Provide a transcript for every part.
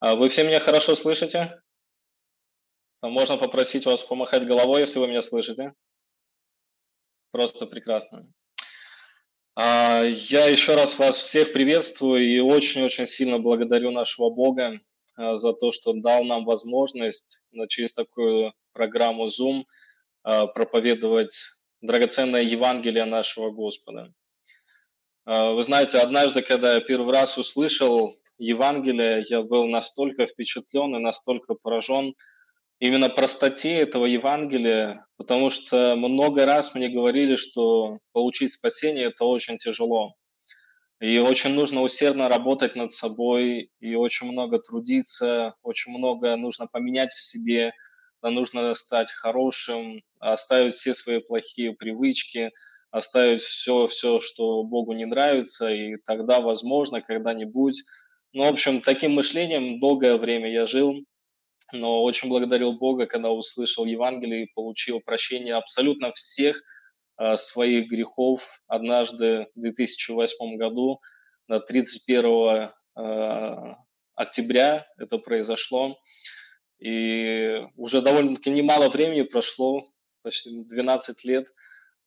А вы все меня хорошо слышите? Можно попросить вас помахать головой, если вы меня слышите. Просто прекрасно. А, я еще раз вас всех приветствую и очень-очень сильно благодарю нашего Бога а, за то, что дал нам возможность через такую программу Zoom проповедовать драгоценное Евангелие нашего Господа. Вы знаете, однажды, когда я первый раз услышал Евангелие, я был настолько впечатлен и настолько поражен именно простоте этого Евангелия, потому что много раз мне говорили, что получить спасение – это очень тяжело. И очень нужно усердно работать над собой, и очень много трудиться, очень много нужно поменять в себе, нужно стать хорошим, оставить все свои плохие привычки, оставить все, все, что Богу не нравится, и тогда, возможно, когда-нибудь. Ну, в общем, таким мышлением долгое время я жил, но очень благодарил Бога, когда услышал Евангелие и получил прощение абсолютно всех э, своих грехов однажды в 2008 году, на 31 э, октября это произошло. И уже довольно-таки немало времени прошло, почти 12 лет.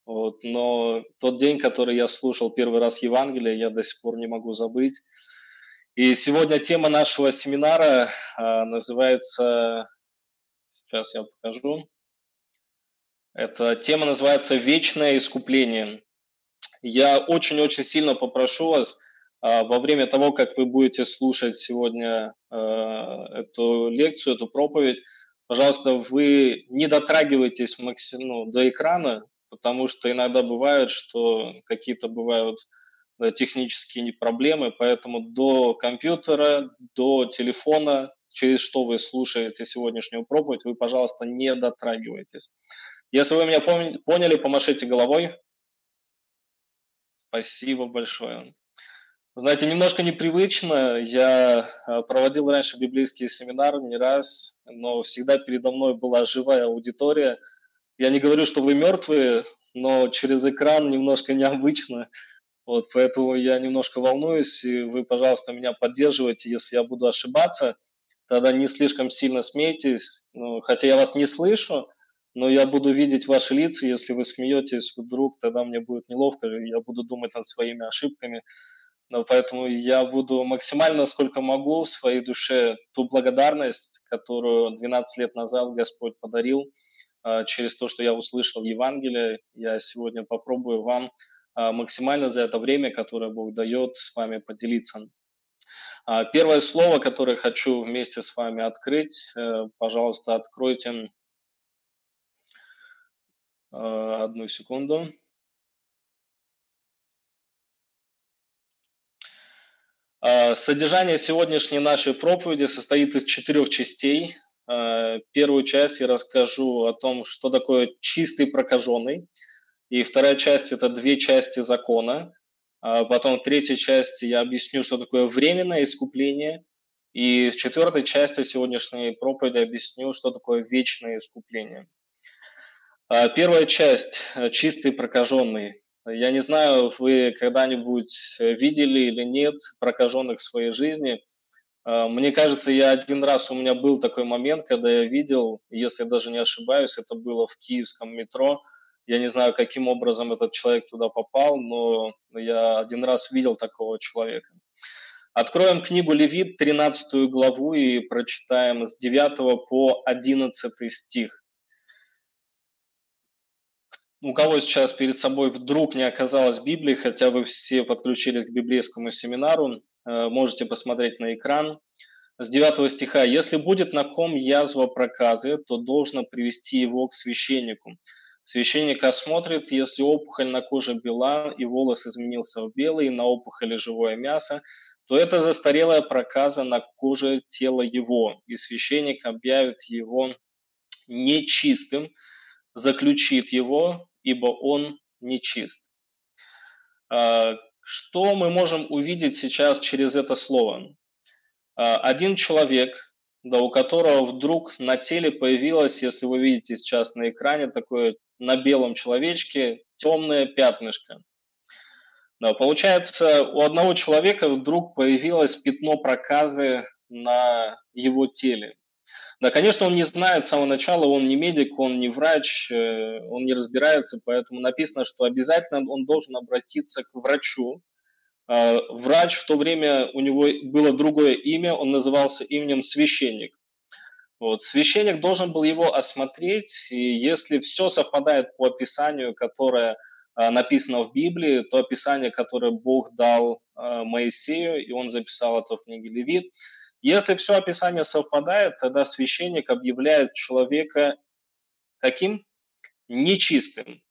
Вот, но тот день, который я слушал первый раз Евангелие, я до сих пор не могу забыть. И сегодня тема нашего семинара а, называется, сейчас я покажу, эта тема называется «Вечное искупление». Я очень-очень сильно попрошу вас а, во время того, как вы будете слушать сегодня а, эту лекцию, эту проповедь, пожалуйста, вы не дотрагивайтесь максим, ну, до экрана, потому что иногда бывает, что какие-то бывают Э, технические проблемы, поэтому до компьютера, до телефона, через что вы слушаете сегодняшнюю проповедь, вы, пожалуйста, не дотрагивайтесь. Если вы меня поняли, помашите головой. Спасибо большое. знаете, немножко непривычно. Я э, проводил раньше библейские семинары не раз, но всегда передо мной была живая аудитория. Я не говорю, что вы мертвые, но через экран немножко необычно. Вот, поэтому я немножко волнуюсь, и вы, пожалуйста, меня поддерживайте, если я буду ошибаться, тогда не слишком сильно смейтесь, ну, хотя я вас не слышу, но я буду видеть ваши лица, если вы смеетесь вдруг, тогда мне будет неловко, я буду думать над своими ошибками, но поэтому я буду максимально, сколько могу, в своей душе ту благодарность, которую 12 лет назад Господь подарил, через то, что я услышал Евангелие, я сегодня попробую вам а, максимально за это время, которое Бог дает, с вами поделиться. А, первое слово, которое хочу вместе с вами открыть, э, пожалуйста, откройте одну секунду. А, содержание сегодняшней нашей проповеди состоит из четырех частей. Первую часть я расскажу о том, что такое чистый прокаженный – и вторая часть – это две части закона. А потом в третьей части я объясню, что такое временное искупление. И в четвертой части сегодняшней проповеди объясню, что такое вечное искупление. А первая часть – чистый прокаженный. Я не знаю, вы когда-нибудь видели или нет прокаженных в своей жизни. А, мне кажется, я один раз у меня был такой момент, когда я видел, если я даже не ошибаюсь, это было в киевском метро – я не знаю, каким образом этот человек туда попал, но я один раз видел такого человека. Откроем книгу Левит, 13 главу, и прочитаем с 9 по 11 стих. У кого сейчас перед собой вдруг не оказалось Библии, хотя вы все подключились к библейскому семинару, э, можете посмотреть на экран. С 9 стиха. «Если будет на ком язва проказы, то должно привести его к священнику. Священник осмотрит, если опухоль на коже бела и волос изменился в белый, на опухоли живое мясо, то это застарелая проказа на коже тела его, и священник объявит его нечистым, заключит его, ибо он нечист. А, что мы можем увидеть сейчас через это слово? А, один человек, да, у которого вдруг на теле появилось, если вы видите сейчас на экране, такое на белом человечке темное пятнышко. Да, получается, у одного человека вдруг появилось пятно проказы на его теле. Да, конечно, он не знает с самого начала, он не медик, он не врач, э, он не разбирается, поэтому написано, что обязательно он должен обратиться к врачу. А, врач в то время, у него было другое имя, он назывался именем священник. Вот. Священник должен был его осмотреть, и если все совпадает по описанию, которое а, написано в Библии, то описание, которое Бог дал а, Моисею, и он записал это в книге Левит, если все описание совпадает, тогда священник объявляет человека каким? Нечистым.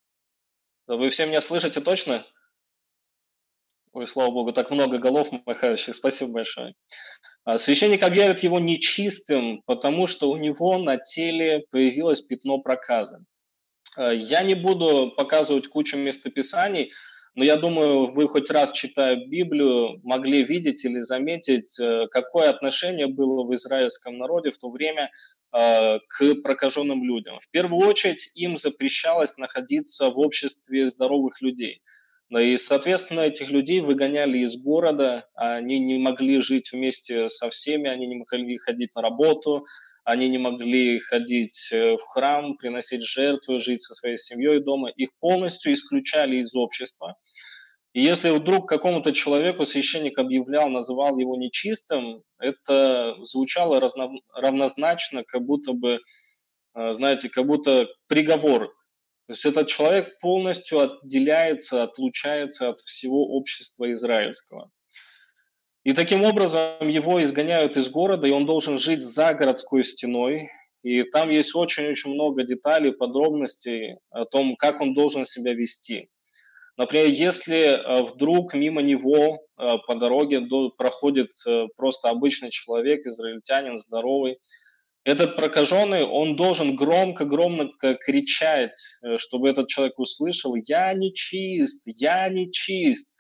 Вы все меня слышите точно? Ой, слава богу, так много голов махающих. Спасибо большое. А, священник объявит его нечистым, потому что у него на теле появилось пятно проказа. А, я не буду показывать кучу местописаний, но я думаю, вы хоть раз, читая Библию, могли видеть или заметить, э, какое отношение было в израильском народе в то время э, к прокаженным людям. В первую очередь им запрещалось находиться в обществе здоровых людей. И, соответственно, этих людей выгоняли из города, они не могли жить вместе со всеми, они не могли ходить на работу, они не могли ходить э, в храм, приносить жертвы, жить со своей семьей дома. Их полностью исключали из общества. И если вдруг какому-то человеку священник объявлял, называл его нечистым, это звучало разно, равнозначно, как будто бы, э, знаете, как будто приговор. То есть этот человек полностью отделяется, отлучается от всего общества израильского. И таким образом его изгоняют из города, и он должен жить за городской стеной. И там есть очень-очень много деталей, подробностей о том, как он должен себя вести. Например, если э, вдруг мимо него э, по дороге проходит э, просто обычный человек, израильтянин, здоровый, этот прокаженный, он должен громко-громко кричать, чтобы этот человек услышал, я не чист, я не чист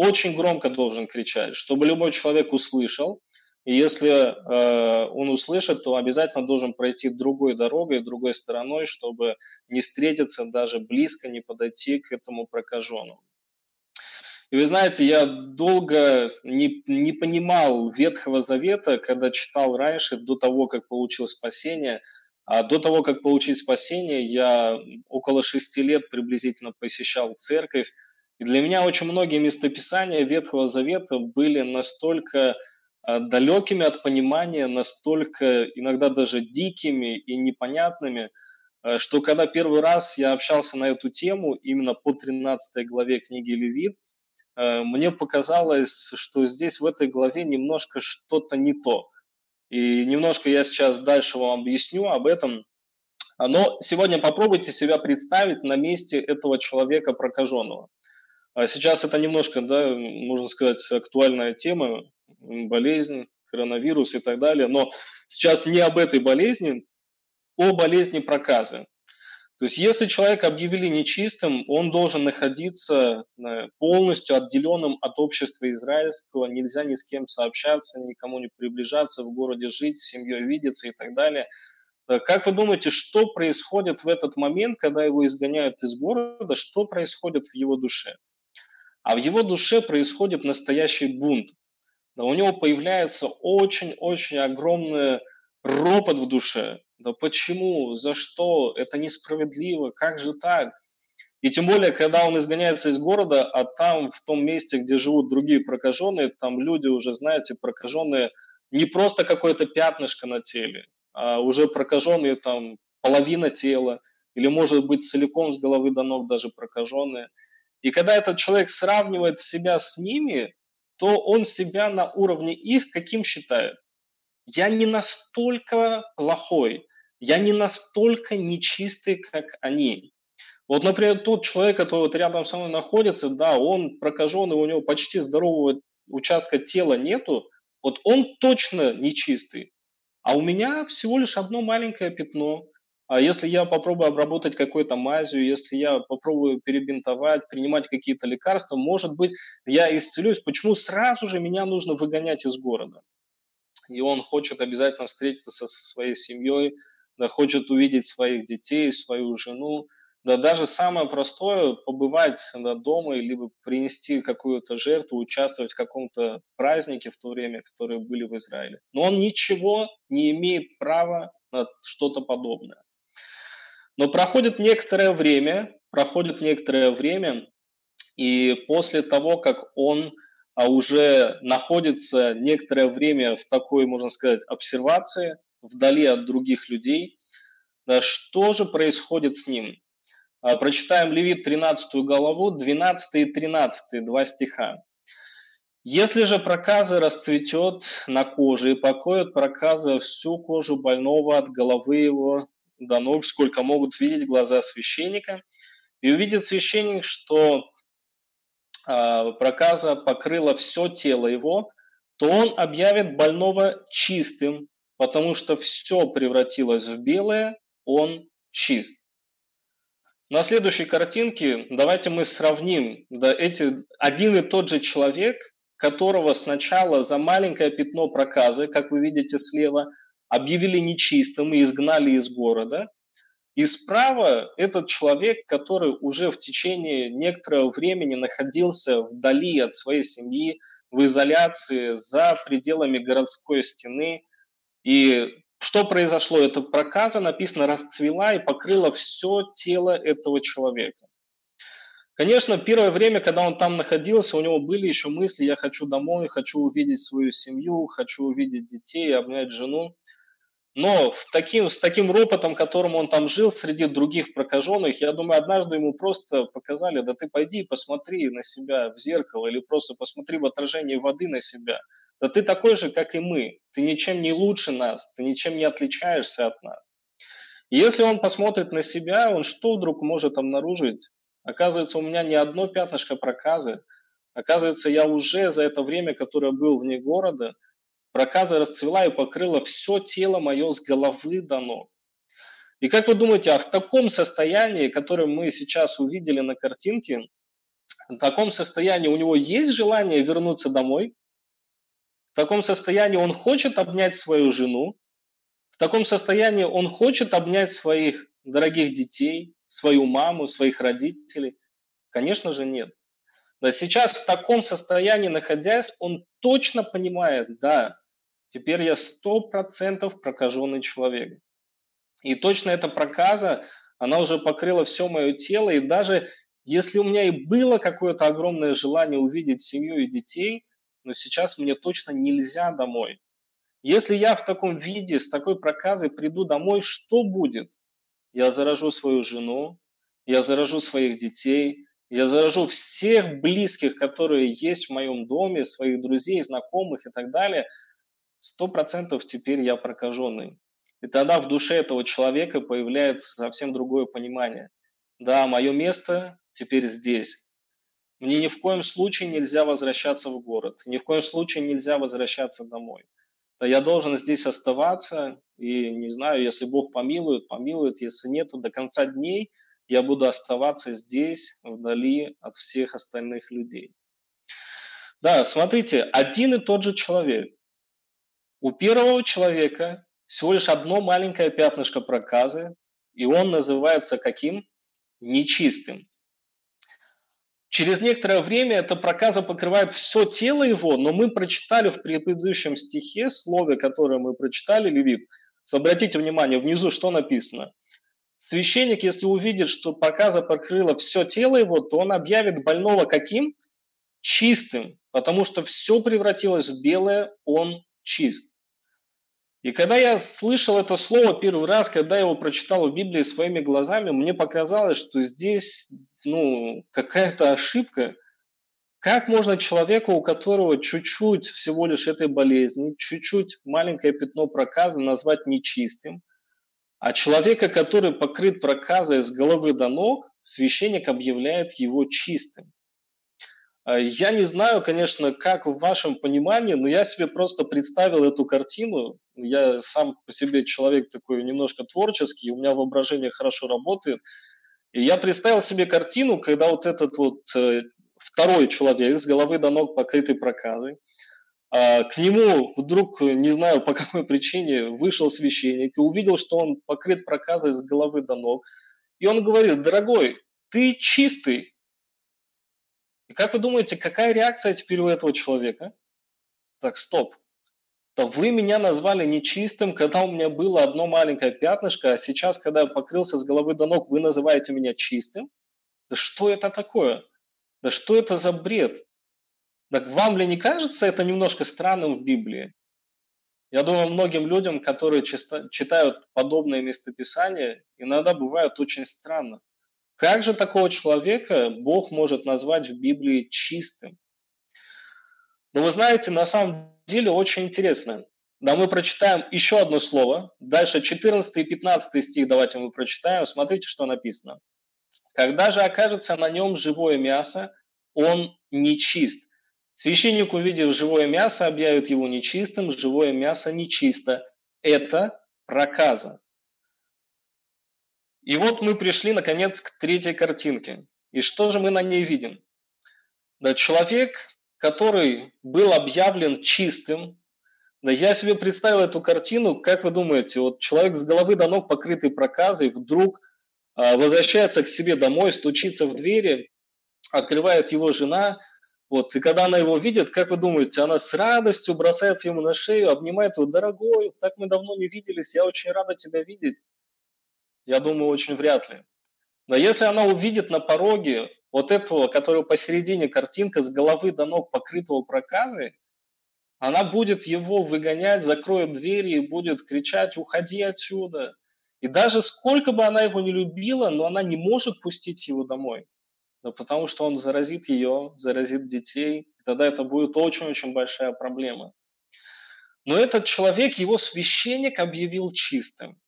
очень громко должен кричать, чтобы любой человек услышал. И если э, он услышит, то обязательно должен пройти другой дорогой, другой стороной, чтобы не встретиться даже близко, не подойти к этому прокаженному. И вы знаете, я долго не, не понимал Ветхого Завета, когда читал раньше, до того, как получил спасение. А до того, как получить спасение, я около шести лет приблизительно посещал церковь, и для меня очень многие местописания Ветхого Завета были настолько а, далекими от понимания, настолько иногда даже дикими и непонятными, а, что когда первый раз я общался на эту тему, именно по 13 главе книги Левит, а, мне показалось, что здесь в этой главе немножко что-то не то. И немножко я сейчас дальше вам объясню об этом. Но сегодня попробуйте себя представить на месте этого человека прокаженного. А сейчас это немножко, да, можно сказать, актуальная тема, болезнь, коронавирус и так далее. Но сейчас не об этой болезни, о болезни проказа. То есть если человека объявили нечистым, он должен находиться э, полностью отделенным от общества израильского, нельзя ни с кем сообщаться, никому не приближаться, в городе жить, с семьей видеться и так далее. Э, как вы думаете, что происходит в этот момент, когда его изгоняют из города, что происходит в его душе? А в его душе происходит настоящий бунт. Да, у него появляется очень-очень огромный ропот в душе. Да почему? За что? Это несправедливо. Как же так? И тем более, когда он изгоняется из города, а там, в том месте, где живут другие прокаженные, там люди уже, знаете, прокаженные не просто какое-то пятнышко на теле, а уже прокаженные там половина тела, или, может быть, целиком с головы до ног даже прокаженные – и когда этот человек сравнивает себя с ними, то он себя на уровне их каким считает? Я не настолько плохой, я не настолько нечистый, как они. Вот, например, тот человек, который вот рядом со мной находится, да, он прокаженный, у него почти здорового участка тела нету, вот он точно нечистый. А у меня всего лишь одно маленькое пятно. А если я попробую обработать какую-то мазью, если я попробую перебинтовать, принимать какие-то лекарства, может быть, я исцелюсь. Почему сразу же меня нужно выгонять из города? И он хочет обязательно встретиться со, своей семьей, да, хочет увидеть своих детей, свою жену. Да даже самое простое – побывать да, дома, либо принести какую-то жертву, участвовать в каком-то празднике в то время, которые были в Израиле. Но он ничего не имеет права на что-то подобное. Но проходит некоторое время, проходит некоторое время, и после того, как он а уже находится некоторое время в такой, можно сказать, обсервации, вдали от других людей, что же происходит с ним? А, прочитаем Левит 13 главу, 12 и 13, два стиха. «Если же проказа расцветет на коже и покоит проказа всю кожу больного от головы его до ног, сколько могут видеть глаза священника, и увидит священник, что э, проказа покрыла все тело его, то он объявит больного чистым, потому что все превратилось в белое, он чист. На следующей картинке давайте мы сравним да, эти, один и тот же человек, которого сначала за маленькое пятно проказы, как вы видите слева, объявили нечистым и изгнали из города. И справа этот человек, который уже в течение некоторого времени находился вдали от своей семьи, в изоляции, за пределами городской стены. И что произошло? Эта проказа, написано, расцвела и покрыла все тело этого человека. Конечно, первое время, когда он там находился, у него были еще мысли, я хочу домой, хочу увидеть свою семью, хочу увидеть детей, обнять жену. Но в таким, с таким ропотом, которым он там жил среди других прокаженных, я думаю, однажды ему просто показали, да ты пойди посмотри на себя в зеркало или просто посмотри в отражении воды на себя. Да ты такой же, как и мы. Ты ничем не лучше нас, ты ничем не отличаешься от нас. Если он посмотрит на себя, он что вдруг может обнаружить? Оказывается, у меня не одно пятнышко проказы. Оказывается, я уже за это время, которое был вне города – Проказа расцвела и покрыла все тело мое с головы до ног. И как вы думаете, а в таком состоянии, которое мы сейчас увидели на картинке, в таком состоянии у него есть желание вернуться домой? В таком состоянии он хочет обнять свою жену? В таком состоянии он хочет обнять своих дорогих детей, свою маму, своих родителей? Конечно же нет. Да, сейчас в таком состоянии находясь, он точно понимает, да, теперь я сто процентов прокаженный человек. И точно эта проказа, она уже покрыла все мое тело, и даже если у меня и было какое-то огромное желание увидеть семью и детей, но сейчас мне точно нельзя домой. Если я в таком виде, с такой проказой приду домой, что будет? Я заражу свою жену, я заражу своих детей, я заражу всех близких, которые есть в моем доме, своих друзей, знакомых и так далее. Сто процентов теперь я прокаженный. И тогда в душе этого человека появляется совсем другое понимание. Да, мое место теперь здесь. Мне ни в коем случае нельзя возвращаться в город. Ни в коем случае нельзя возвращаться домой. Я должен здесь оставаться. И не знаю, если Бог помилует, помилует. Если нет, то до конца дней – я буду оставаться здесь, вдали от всех остальных людей. Да, смотрите, один и тот же человек. У первого человека всего лишь одно маленькое пятнышко проказы, и он называется каким? Нечистым. Через некоторое время эта проказа покрывает все тело его, но мы прочитали в предыдущем стихе, слове, которое мы прочитали, Левит, обратите внимание, внизу что написано – Священник, если увидит, что проказа покрыла все тело его, то он объявит больного каким? Чистым, потому что все превратилось в белое, он чист. И когда я слышал это слово первый раз, когда я его прочитал в Библии своими глазами, мне показалось, что здесь ну, какая-то ошибка. Как можно человеку, у которого чуть-чуть всего лишь этой болезни, чуть-чуть маленькое пятно проказа назвать нечистым, а человека, который покрыт проказой с головы до ног, священник объявляет его чистым. А, я не знаю, конечно, как в вашем понимании, но я себе просто представил эту картину. Я сам по себе человек такой немножко творческий, у меня воображение хорошо работает. И я представил себе картину, когда вот этот вот э, второй человек с головы до ног покрытый проказой, а, к нему вдруг, не знаю по какой причине, вышел священник и увидел, что он покрыт проказой с головы до ног. И он говорит, дорогой, ты чистый. И как вы думаете, какая реакция теперь у этого человека? Так, стоп. То вы меня назвали нечистым, когда у меня было одно маленькое пятнышко, а сейчас, когда я покрылся с головы до ног, вы называете меня чистым? Да что это такое? Да что это за бред? Так вам ли не кажется это немножко странным в Библии? Я думаю, многим людям, которые читают подобные местописания, иногда бывает очень странно. Как же такого человека Бог может назвать в Библии чистым? Но вы знаете, на самом деле очень интересно. Да, мы прочитаем еще одно слово. Дальше 14 и 15 стих давайте мы прочитаем. Смотрите, что написано. Когда же окажется на нем живое мясо, он нечист. Священник, увидев живое мясо, объявит его нечистым, живое мясо нечисто. Это проказа. И вот мы пришли, наконец, к третьей картинке. И что же мы на ней видим? Да, человек, который был объявлен чистым, да, я себе представил эту картину, как вы думаете, вот человек с головы до ног покрытый проказой вдруг а, возвращается к себе домой, стучится в двери, открывает его жена, вот, и когда она его видит, как вы думаете, она с радостью бросается ему на шею, обнимает его, дорогой, так мы давно не виделись, я очень рада тебя видеть. Я думаю, очень вряд ли. Но если она увидит на пороге вот этого, который посередине картинка с головы до ног покрытого проказой, она будет его выгонять, закроет двери и будет кричать «Уходи отсюда!». И даже сколько бы она его не любила, но она не может пустить его домой но потому что он заразит ее, заразит детей, и тогда это будет очень-очень большая проблема. Но этот человек, его священник объявил чистым.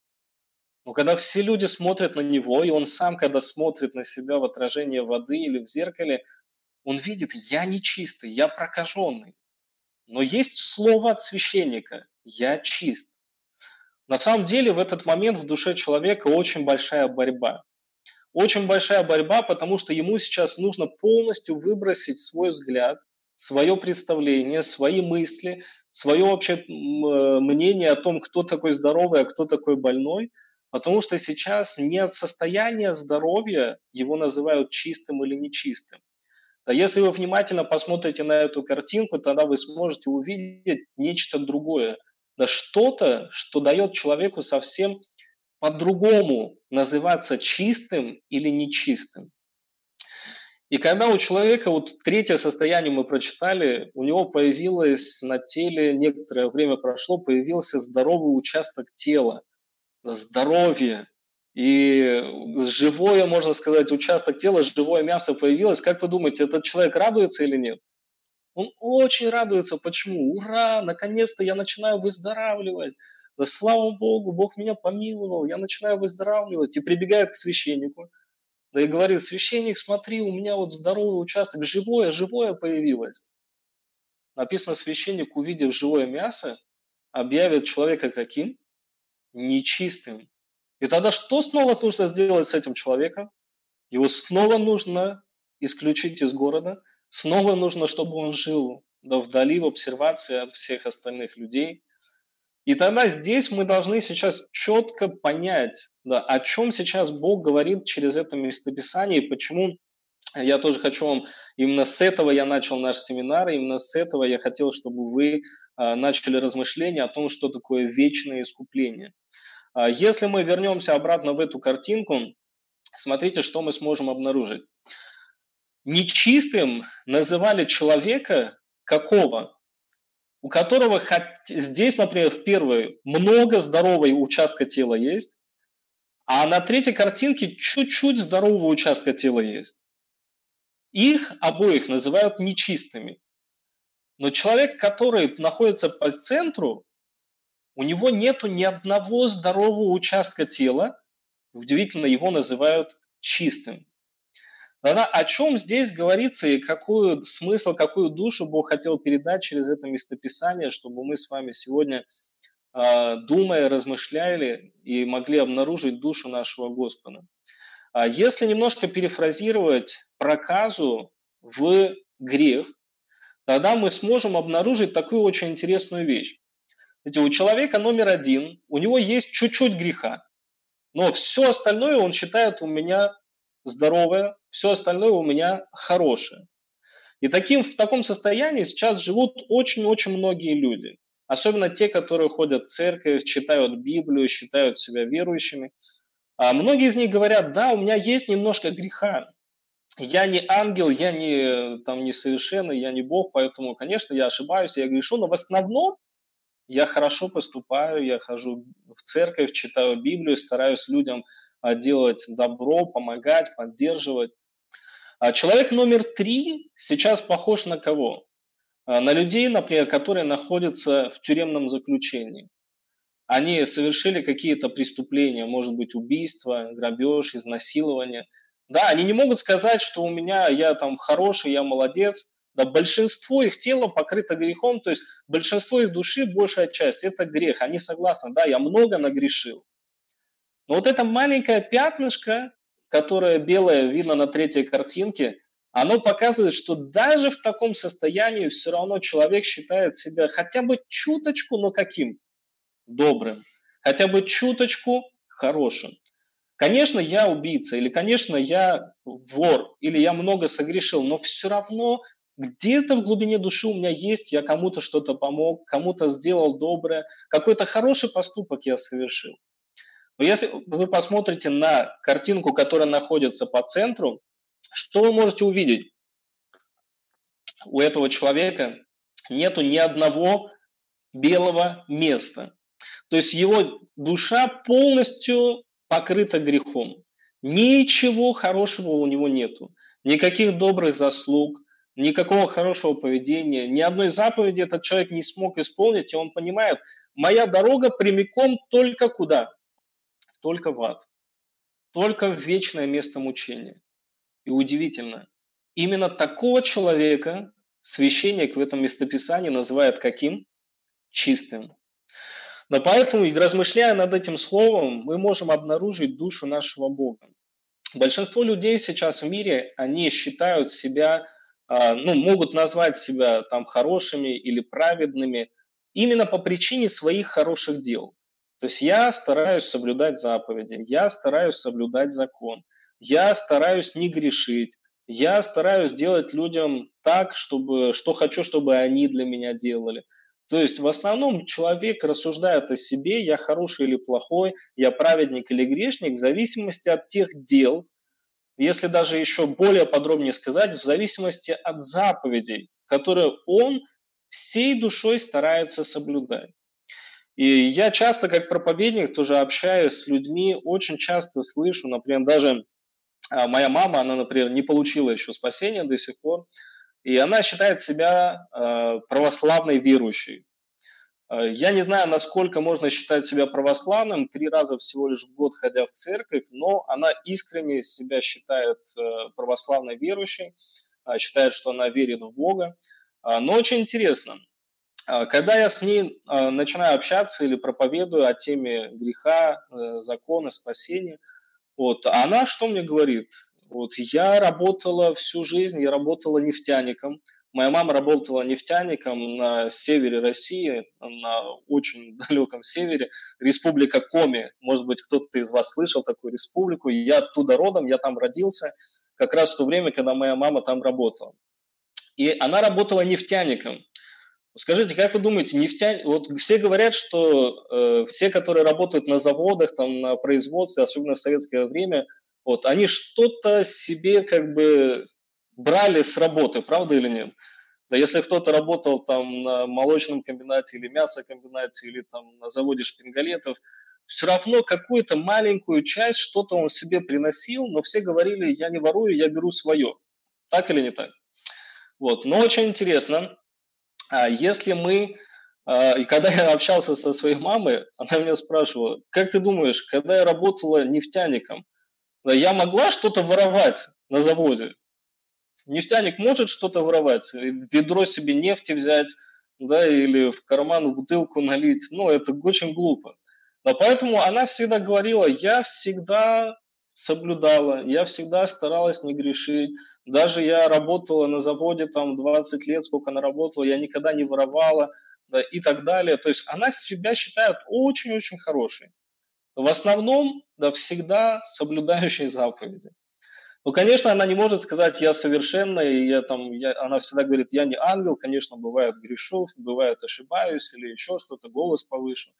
Но когда все люди смотрят на него, и он сам, когда смотрит на себя в отражение воды или в зеркале, он видит, я нечистый, я прокаженный. Но есть слово от священника, я чист. На самом деле в этот момент в душе человека очень большая борьба очень большая борьба, потому что ему сейчас нужно полностью выбросить свой взгляд, свое представление, свои мысли, свое вообще э, мнение о том, кто такой здоровый, а кто такой больной, потому что сейчас не от состояния здоровья его называют чистым или нечистым. А если вы внимательно посмотрите на эту картинку, тогда вы сможете увидеть нечто другое. Да что-то, что дает человеку совсем по-другому называться чистым или нечистым. И когда у человека, вот третье состояние мы прочитали, у него появилось на теле, некоторое время прошло, появился здоровый участок тела, здоровье. И живое, можно сказать, участок тела, живое мясо появилось. Как вы думаете, этот человек радуется или нет? Он очень радуется. Почему? Ура! Наконец-то я начинаю выздоравливать да слава Богу, Бог меня помиловал, я начинаю выздоравливать, и прибегает к священнику, да и говорит, священник, смотри, у меня вот здоровый участок, живое, живое появилось. Написано, священник, увидев живое мясо, объявит человека каким? Нечистым. И тогда что снова нужно сделать с этим человеком? Его снова нужно исключить из города, снова нужно, чтобы он жил да, вдали в обсервации от всех остальных людей, и тогда здесь мы должны сейчас четко понять, да, о чем сейчас Бог говорит через это местописание и почему я тоже хочу вам, именно с этого я начал наш семинар, именно с этого я хотел, чтобы вы а, начали размышления о том, что такое вечное искупление. А, если мы вернемся обратно в эту картинку, смотрите, что мы сможем обнаружить. Нечистым называли человека какого? у которого здесь, например, в первой много здорового участка тела есть, а на третьей картинке чуть-чуть здорового участка тела есть. Их обоих называют нечистыми. Но человек, который находится по центру, у него нету ни одного здорового участка тела, удивительно, его называют чистым. Тогда о чем здесь говорится и какой смысл, какую душу Бог хотел передать через это местописание, чтобы мы с вами сегодня, а, думая, размышляли и могли обнаружить душу нашего Господа. А если немножко перефразировать проказу в грех, тогда мы сможем обнаружить такую очень интересную вещь. Знаете, у человека номер один, у него есть чуть-чуть греха. но все остальное он считает у меня здоровое, все остальное у меня хорошее. И таким, в таком состоянии сейчас живут очень-очень многие люди. Особенно те, которые ходят в церковь, читают Библию, считают себя верующими. А многие из них говорят, да, у меня есть немножко греха. Я не ангел, я не там несовершенный, я не Бог, поэтому, конечно, я ошибаюсь, я грешу, но в основном я хорошо поступаю, я хожу в церковь, читаю Библию, стараюсь людям а, делать добро, помогать, поддерживать. А человек номер три сейчас похож на кого? А, на людей, например, которые находятся в тюремном заключении. Они совершили какие-то преступления, может быть, убийство, грабеж, изнасилование. Да, они не могут сказать, что у меня, я там хороший, я молодец. Да, большинство их тела покрыто грехом, то есть большинство их души, большая часть, это грех. Они согласны, да, я много нагрешил. Но вот это маленькое пятнышко, которое белое видно на третьей картинке, оно показывает, что даже в таком состоянии все равно человек считает себя хотя бы чуточку, но каким? Добрым. Хотя бы чуточку хорошим. Конечно, я убийца, или, конечно, я вор, или я много согрешил, но все равно где-то в глубине души у меня есть, я кому-то что-то помог, кому-то сделал доброе, какой-то хороший поступок я совершил. Но если вы посмотрите на картинку, которая находится по центру, что вы можете увидеть? У этого человека нету ни одного белого места. То есть его душа полностью покрыта грехом. Ничего хорошего у него нету. Никаких добрых заслуг, никакого хорошего поведения, ни одной заповеди этот человек не смог исполнить, и он понимает, моя дорога прямиком только куда? Только в ад. Только в вечное место мучения. И удивительно, именно такого человека священник в этом местописании называет каким? Чистым. Но поэтому, размышляя над этим словом, мы можем обнаружить душу нашего Бога. Большинство людей сейчас в мире, они считают себя, ну, могут назвать себя там хорошими или праведными именно по причине своих хороших дел. То есть я стараюсь соблюдать заповеди, я стараюсь соблюдать закон, я стараюсь не грешить, я стараюсь делать людям так, чтобы, что хочу, чтобы они для меня делали. То есть в основном человек рассуждает о себе, я хороший или плохой, я праведник или грешник, в зависимости от тех дел, если даже еще более подробнее сказать, в зависимости от заповедей, которые он всей душой старается соблюдать. И я часто, как проповедник, тоже общаюсь с людьми, очень часто слышу, например, даже а моя мама, она, например, не получила еще спасения до сих пор, и она считает себя э, православной верующей. Э, я не знаю, насколько можно считать себя православным, три раза всего лишь в год ходя в церковь, но она искренне себя считает э, православной верующей, считает, что она верит в Бога. Но очень интересно, когда я с ней начинаю общаться или проповедую о теме греха, закона, спасения – вот. Она что мне говорит? Вот я работала всю жизнь, я работала нефтяником. Моя мама работала нефтяником на севере России, на очень далеком севере, республика Коми. Может быть, кто-то из вас слышал такую республику. Я оттуда родом, я там родился, как раз в то время, когда моя мама там работала. И она работала нефтяником. Скажите, как вы думаете, нефтяне, вот все говорят, что э, все, которые работают на заводах, там, на производстве, особенно в советское время, вот, они что-то себе как бы брали с работы, правда или нет? Да если кто-то работал там на молочном комбинате или мясокомбинате, или там на заводе шпингалетов, все равно какую-то маленькую часть, что-то он себе приносил, но все говорили, я не ворую, я беру свое. Так или не так? Вот. Но очень интересно, а если мы, а, и когда я общался со своей мамой, она меня спрашивала, как ты думаешь, когда я работала нефтяником, я могла что-то воровать на заводе? Нефтяник может что-то воровать, ведро себе нефти взять, да, или в карман бутылку налить. Ну, это очень глупо. Но поэтому она всегда говорила, я всегда соблюдала, я всегда старалась не грешить. Даже я работала на заводе там 20 лет, сколько она работала, я никогда не воровала да, и так далее. То есть она себя считает очень-очень хорошей. в основном, да, всегда соблюдающий заповеди. Ну, конечно, она не может сказать, я совершенная, я там, я, она всегда говорит, я не ангел, конечно, бывает грешу, бывает ошибаюсь или еще что-то, голос повышен.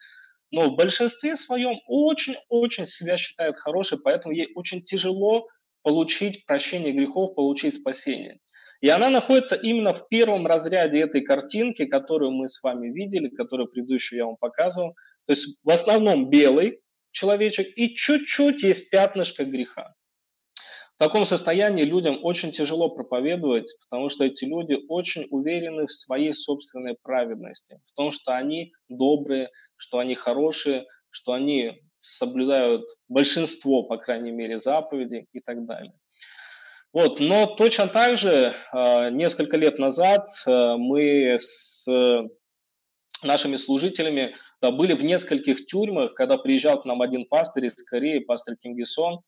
Но в большинстве своем очень-очень себя считает хорошей, поэтому ей очень тяжело получить прощение грехов, получить спасение. И она находится именно в первом разряде этой картинки, которую мы с вами видели, которую предыдущую я вам показывал. То есть в основном белый человечек и чуть-чуть есть пятнышко греха. В таком состоянии людям очень тяжело проповедовать, потому что эти люди очень уверены в своей собственной праведности, в том, что они добрые, что они хорошие, что они соблюдают большинство, по крайней мере, заповедей и так далее. Вот, но точно так же а, несколько лет назад а, мы с нашими служителями да, были в нескольких тюрьмах, когда приезжал к нам один пастор из Кореи, пастор Кингисон,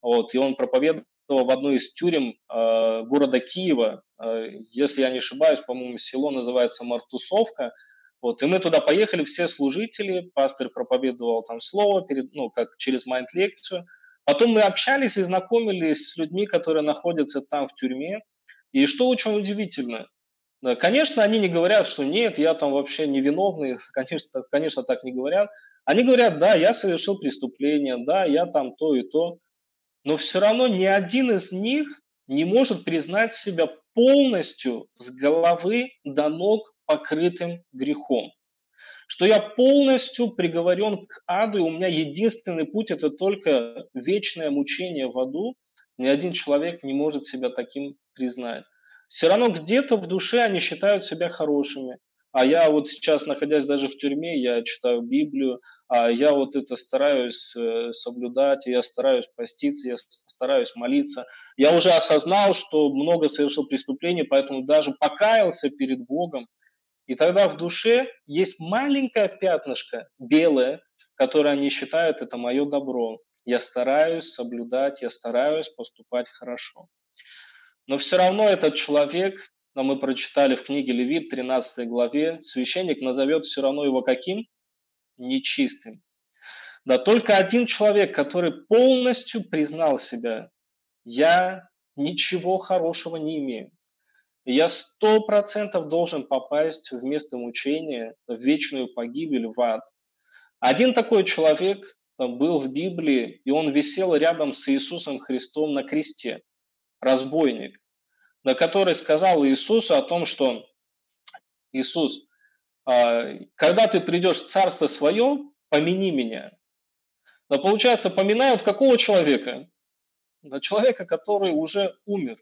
вот, и он проповедовал в одной из тюрем э, города Киева, э, если я не ошибаюсь, по-моему, село называется Мартусовка, вот, и мы туда поехали, все служители, пастор проповедовал там слово, перед, ну, как через майнд-лекцию, потом мы общались и знакомились с людьми, которые находятся там в тюрьме, и что очень удивительно, да, конечно, они не говорят, что нет, я там вообще невиновный, конечно, конечно, так не говорят. Они говорят, да, я совершил преступление, да, я там то и то но все равно ни один из них не может признать себя полностью с головы до ног покрытым грехом. Что я полностью приговорен к аду, и у меня единственный путь – это только вечное мучение в аду. Ни один человек не может себя таким признать. Все равно где-то в душе они считают себя хорошими. А я вот сейчас, находясь даже в тюрьме, я читаю Библию, а я вот это стараюсь э, соблюдать, я стараюсь поститься, я стараюсь молиться. Я уже осознал, что много совершил преступлений, поэтому даже покаялся перед Богом. И тогда в душе есть маленькое пятнышко белое, которое они считают это мое добро. Я стараюсь соблюдать, я стараюсь поступать хорошо. Но все равно этот человек но мы прочитали в книге Левит, 13 главе, священник назовет все равно его каким? Нечистым. Да только один человек, который полностью признал себя, я ничего хорошего не имею. Я сто процентов должен попасть в место мучения, в вечную погибель, в ад. Один такой человек был в Библии, и он висел рядом с Иисусом Христом на кресте. Разбойник на который сказал Иисусу о том, что Иисус, а, когда ты придешь в Царство Свое, помяни меня. Но получается, поминают какого человека? Человека, который уже умер.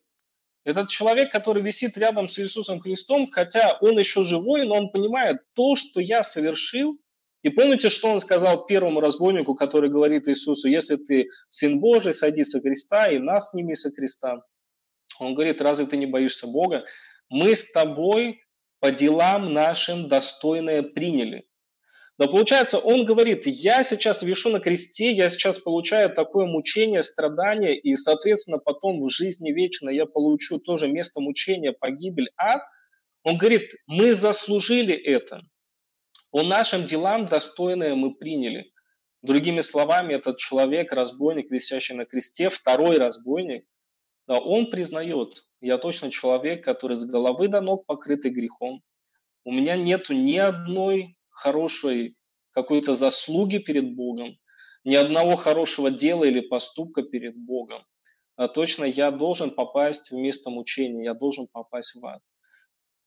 Этот человек, который висит рядом с Иисусом Христом, хотя он еще живой, но он понимает то, что я совершил. И помните, что он сказал первому разбойнику, который говорит Иисусу, если ты Сын Божий, сойди со креста и нас сними со креста. Он говорит, разве ты не боишься Бога? Мы с тобой по делам нашим достойное приняли. Но получается, он говорит, я сейчас вешу на кресте, я сейчас получаю такое мучение, страдание, и, соответственно, потом в жизни вечной я получу тоже место мучения, погибель, ад. Он говорит, мы заслужили это. По нашим делам достойное мы приняли. Другими словами, этот человек, разбойник, висящий на кресте, второй разбойник, он признает, я точно человек, который с головы до ног покрытый грехом. У меня нет ни одной хорошей какой-то заслуги перед Богом, ни одного хорошего дела или поступка перед Богом. А точно я должен попасть в место мучения, я должен попасть в ад.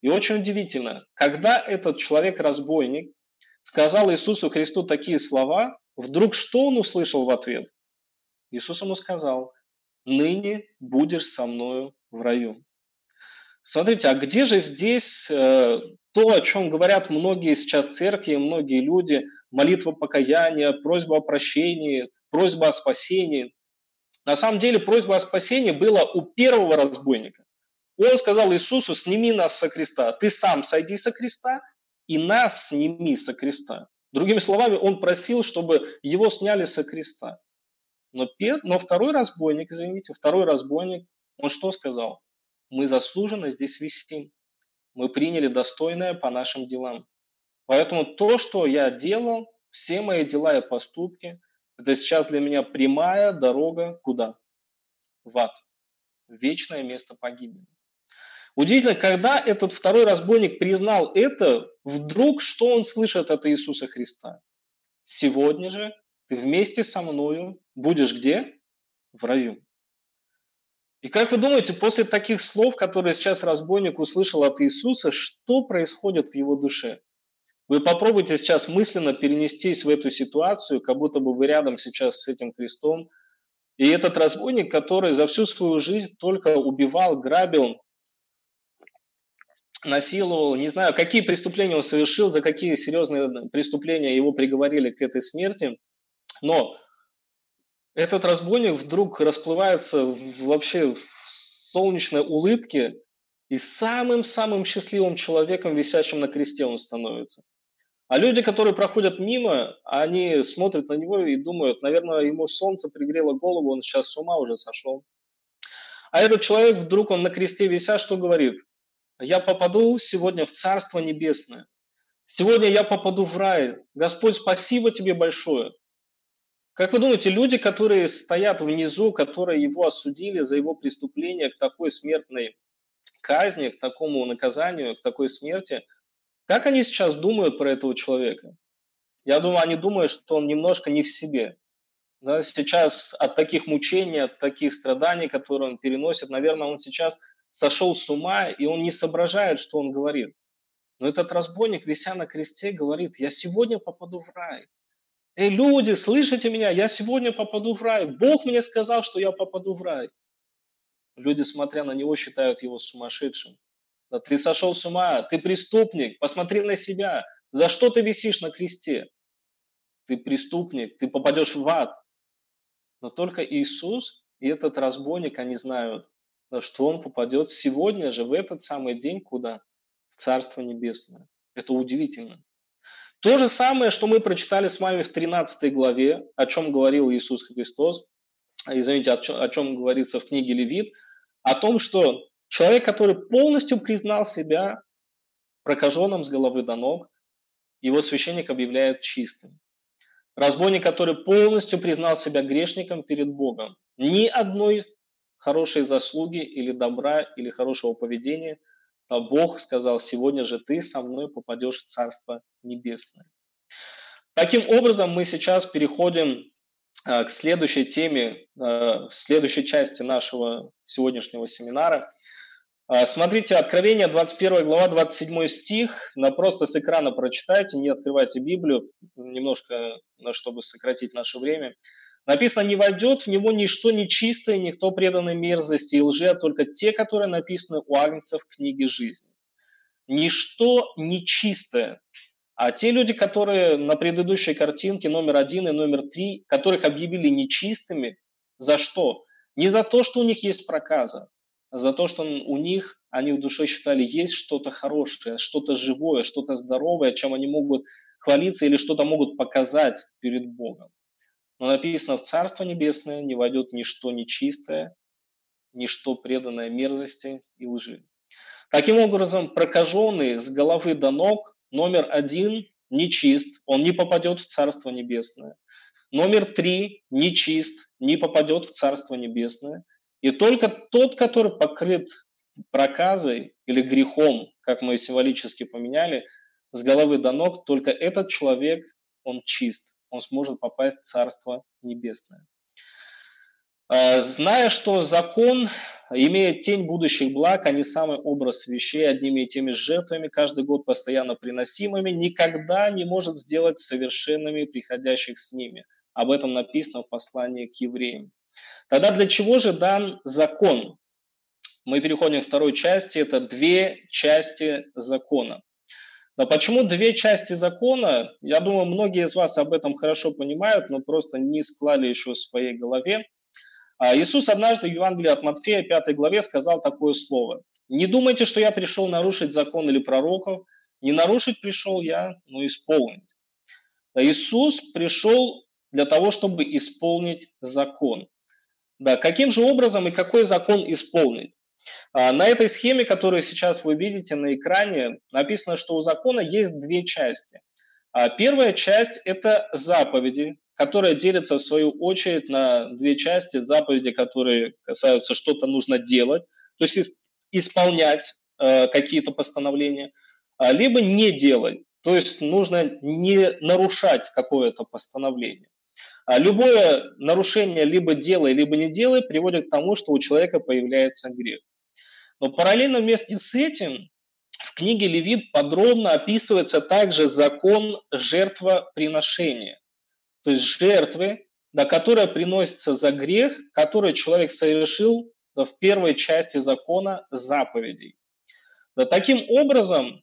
И очень удивительно, когда этот человек-разбойник сказал Иисусу Христу такие слова, вдруг что он услышал в ответ? Иисус ему сказал, ныне будешь со мною в раю. Смотрите, а где же здесь э, то, о чем говорят многие сейчас церкви, многие люди, молитва покаяния, просьба о прощении, просьба о спасении. На самом деле просьба о спасении была у первого разбойника. Он сказал Иисусу, сними нас со креста. Ты сам сойди со креста и нас сними со креста. Другими словами, он просил, чтобы его сняли со креста. Но, пер, но второй разбойник, извините, второй разбойник, он что сказал? Мы заслуженно здесь висим. Мы приняли достойное по нашим делам. Поэтому то, что я делал, все мои дела и поступки, Это сейчас для меня прямая дорога куда? В ад. Вечное место погибели. Удивительно, когда этот второй разбойник признал это, вдруг что он слышит от Иисуса Христа? Сегодня же ты вместе со мною будешь где? В раю. И как вы думаете, после таких слов, которые сейчас разбойник услышал от Иисуса, что происходит в его душе? Вы попробуйте сейчас мысленно перенестись в эту ситуацию, как будто бы вы рядом сейчас с этим крестом. И этот разбойник, который за всю свою жизнь только убивал, грабил, насиловал, не знаю, какие преступления он совершил, за какие серьезные преступления его приговорили к этой смерти, но этот разбойник вдруг расплывается в, вообще в солнечной улыбке, и самым-самым счастливым человеком, висящим на кресте, он становится. А люди, которые проходят мимо, они смотрят на него и думают, наверное, ему солнце пригрело голову, он сейчас с ума уже сошел. А этот человек вдруг, он на кресте вися, что говорит? Я попаду сегодня в Царство Небесное. Сегодня я попаду в рай. Господь, спасибо тебе большое. Как вы думаете, люди, которые стоят внизу, которые его осудили за его преступление к такой смертной казни, к такому наказанию, к такой смерти, как они сейчас думают про этого человека? Я думаю, они думают, что он немножко не в себе. Да, сейчас от таких мучений, от таких страданий, которые он переносит, наверное, он сейчас сошел с ума, и он не соображает, что он говорит. Но этот разбойник, вися на кресте, говорит, я сегодня попаду в рай. Эй, люди, слышите меня? Я сегодня попаду в рай. Бог мне сказал, что я попаду в рай. Люди, смотря на него, считают его сумасшедшим. Да ты сошел с ума, ты преступник, посмотри на себя. За что ты висишь на кресте? Ты преступник, ты попадешь в ад. Но только Иисус и этот разбойник, они знают, что он попадет сегодня же, в этот самый день, куда? В Царство Небесное. Это удивительно. То же самое, что мы прочитали с вами в 13 главе, о чем говорил Иисус Христос, извините, о чем, о чем говорится в книге Левит, о том, что человек, который полностью признал себя прокаженным с головы до ног, его священник объявляет чистым. Разбойник, который полностью признал себя грешником перед Богом, ни одной хорошей заслуги или добра или хорошего поведения – Бог сказал, сегодня же ты со мной попадешь в Царство Небесное. Таким образом, мы сейчас переходим а, к следующей теме, а, следующей части нашего сегодняшнего семинара. А, смотрите, Откровение, 21 глава, 27 стих. На просто с экрана прочитайте, не открывайте Библию, немножко, чтобы сократить наше время. Написано, не войдет в него ничто нечистое, никто преданный мерзости и лжи, а только те, которые написаны у Агнца в книге жизни. Ничто нечистое. А те люди, которые на предыдущей картинке номер один и номер три, которых объявили нечистыми, за что? Не за то, что у них есть проказа, а за то, что у них, они в душе считали, есть что-то хорошее, что-то живое, что-то здоровое, чем они могут хвалиться или что-то могут показать перед Богом. Но написано, в Царство Небесное не войдет ничто нечистое, ничто преданное мерзости и лжи. Таким образом, прокаженный с головы до ног, номер один, нечист, он не попадет в Царство Небесное. Номер три, нечист, не попадет в Царство Небесное. И только тот, который покрыт проказой или грехом, как мы символически поменяли, с головы до ног, только этот человек, он чист он сможет попасть в Царство Небесное. А, зная, что закон имеет тень будущих благ, а не самый образ вещей, одними и теми жертвами, каждый год постоянно приносимыми, никогда не может сделать совершенными приходящих с ними. Об этом написано в послании к евреям. Тогда для чего же дан закон? Мы переходим к второй части, это две части закона. Но почему две части закона? Я думаю, многие из вас об этом хорошо понимают, но просто не склали еще в своей голове. А Иисус однажды в Евангелии от Матфея 5 главе сказал такое слово. «Не думайте, что я пришел нарушить закон или пророков. Не нарушить пришел я, но исполнить». Иисус пришел для того, чтобы исполнить закон. Да, каким же образом и какой закон исполнить? А, на этой схеме, которую сейчас вы видите на экране, написано, что у закона есть две части. А первая часть – это заповеди, которые делятся в свою очередь на две части. Заповеди, которые касаются что-то нужно делать, то есть исполнять э, какие-то постановления, а, либо не делать, то есть нужно не нарушать какое-то постановление. Любое нарушение либо делай, либо не делай приводит к тому, что у человека появляется грех. Но параллельно вместе с этим в книге Левит подробно описывается также закон жертвоприношения. То есть жертвы, на которые приносится за грех, который человек совершил в первой части закона заповедей. Да, таким образом,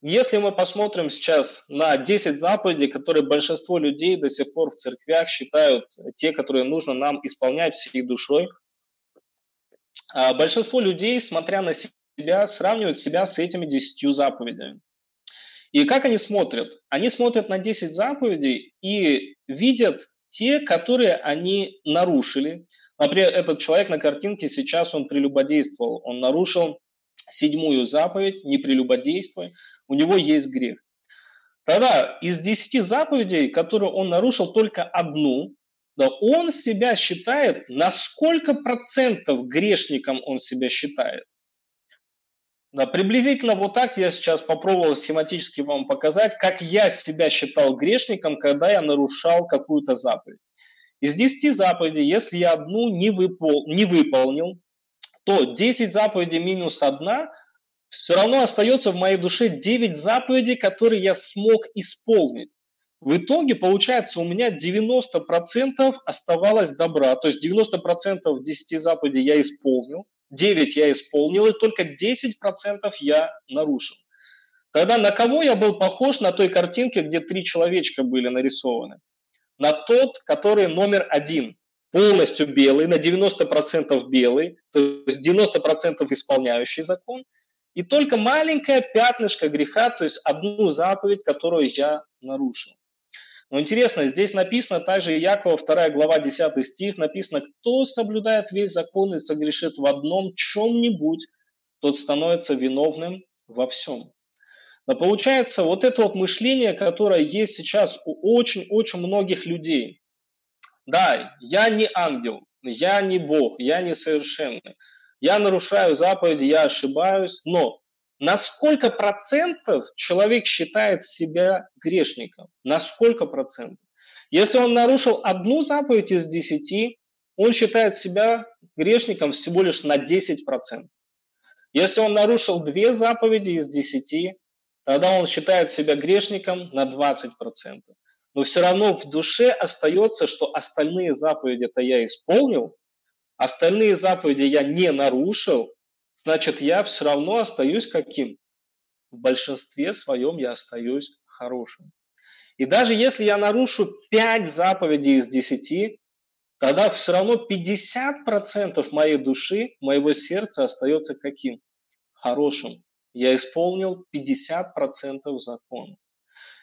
если мы посмотрим сейчас на 10 заповедей, которые большинство людей до сих пор в церквях считают те, которые нужно нам исполнять всей душой, большинство людей, смотря на себя, сравнивают себя с этими 10 заповедями. И как они смотрят? Они смотрят на 10 заповедей и видят те, которые они нарушили. Например, этот человек на картинке сейчас он прелюбодействовал. Он нарушил седьмую заповедь «Не прелюбодействуй» у него есть грех. Тогда из десяти заповедей, которые он нарушил только одну, да, он себя считает, на сколько процентов грешником он себя считает. Да, приблизительно вот так я сейчас попробовал схематически вам показать, как я себя считал грешником, когда я нарушал какую-то заповедь. Из 10 заповедей, если я одну не, выпол, не выполнил, то 10 заповедей минус одна все равно остается в моей душе 9 заповедей, которые я смог исполнить. В итоге, получается, у меня 90% оставалось добра, то есть 90% 10 заповедей я исполнил, 9 я исполнил, и только 10% я нарушил. Тогда на кого я был похож на той картинке, где три человечка были нарисованы? На тот, который номер один, полностью белый, на 90% белый, то есть 90% исполняющий закон – и только маленькое пятнышко греха, то есть одну заповедь, которую я нарушил. Но интересно, здесь написано также Якова 2 глава 10 стих, написано, кто соблюдает весь закон и согрешит в одном чем-нибудь, тот становится виновным во всем. Но получается, вот это вот мышление, которое есть сейчас у очень-очень многих людей. Да, я не ангел, я не Бог, я не совершенный я нарушаю заповеди, я ошибаюсь, но на сколько процентов человек считает себя грешником? На сколько процентов? Если он нарушил одну заповедь из десяти, он считает себя грешником всего лишь на 10%. Если он нарушил две заповеди из десяти, тогда он считает себя грешником на 20%. Но все равно в душе остается, что остальные заповеди-то я исполнил, остальные заповеди я не нарушил, значит, я все равно остаюсь каким? В большинстве своем я остаюсь хорошим. И даже если я нарушу 5 заповедей из 10, тогда все равно 50% моей души, моего сердца остается каким? Хорошим. Я исполнил 50% закона.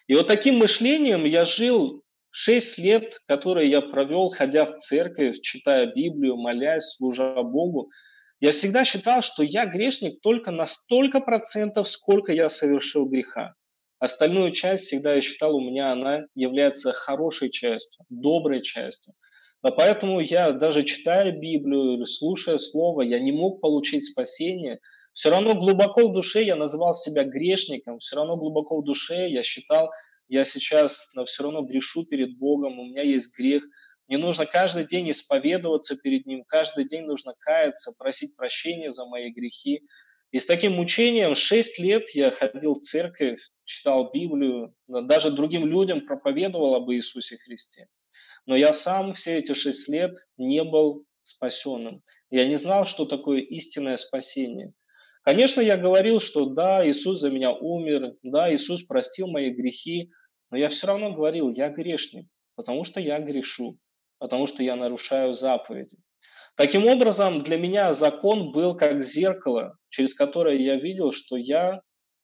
И вот таким мышлением я жил Шесть лет, которые я провел, ходя в церковь, читая Библию, молясь, служа Богу, я всегда считал, что я грешник только на столько процентов, сколько я совершил греха. Остальную часть всегда я считал, у меня она является хорошей частью, доброй частью. А поэтому я даже читая Библию или слушая Слово, я не мог получить спасение. Все равно глубоко в душе я называл себя грешником, все равно глубоко в душе я считал, я сейчас но все равно грешу перед Богом, у меня есть грех. Мне нужно каждый день исповедоваться перед Ним, каждый день нужно каяться, просить прощения за мои грехи. И с таким мучением 6 лет я ходил в церковь, читал Библию, даже другим людям проповедовал об Иисусе Христе. Но я сам все эти 6 лет не был спасенным. Я не знал, что такое истинное спасение. Конечно, я говорил, что да, Иисус за меня умер, да, Иисус простил мои грехи, но я все равно говорил, я грешник, потому что я грешу, потому что я нарушаю заповеди. Таким образом, для меня закон был как зеркало, через которое я видел, что я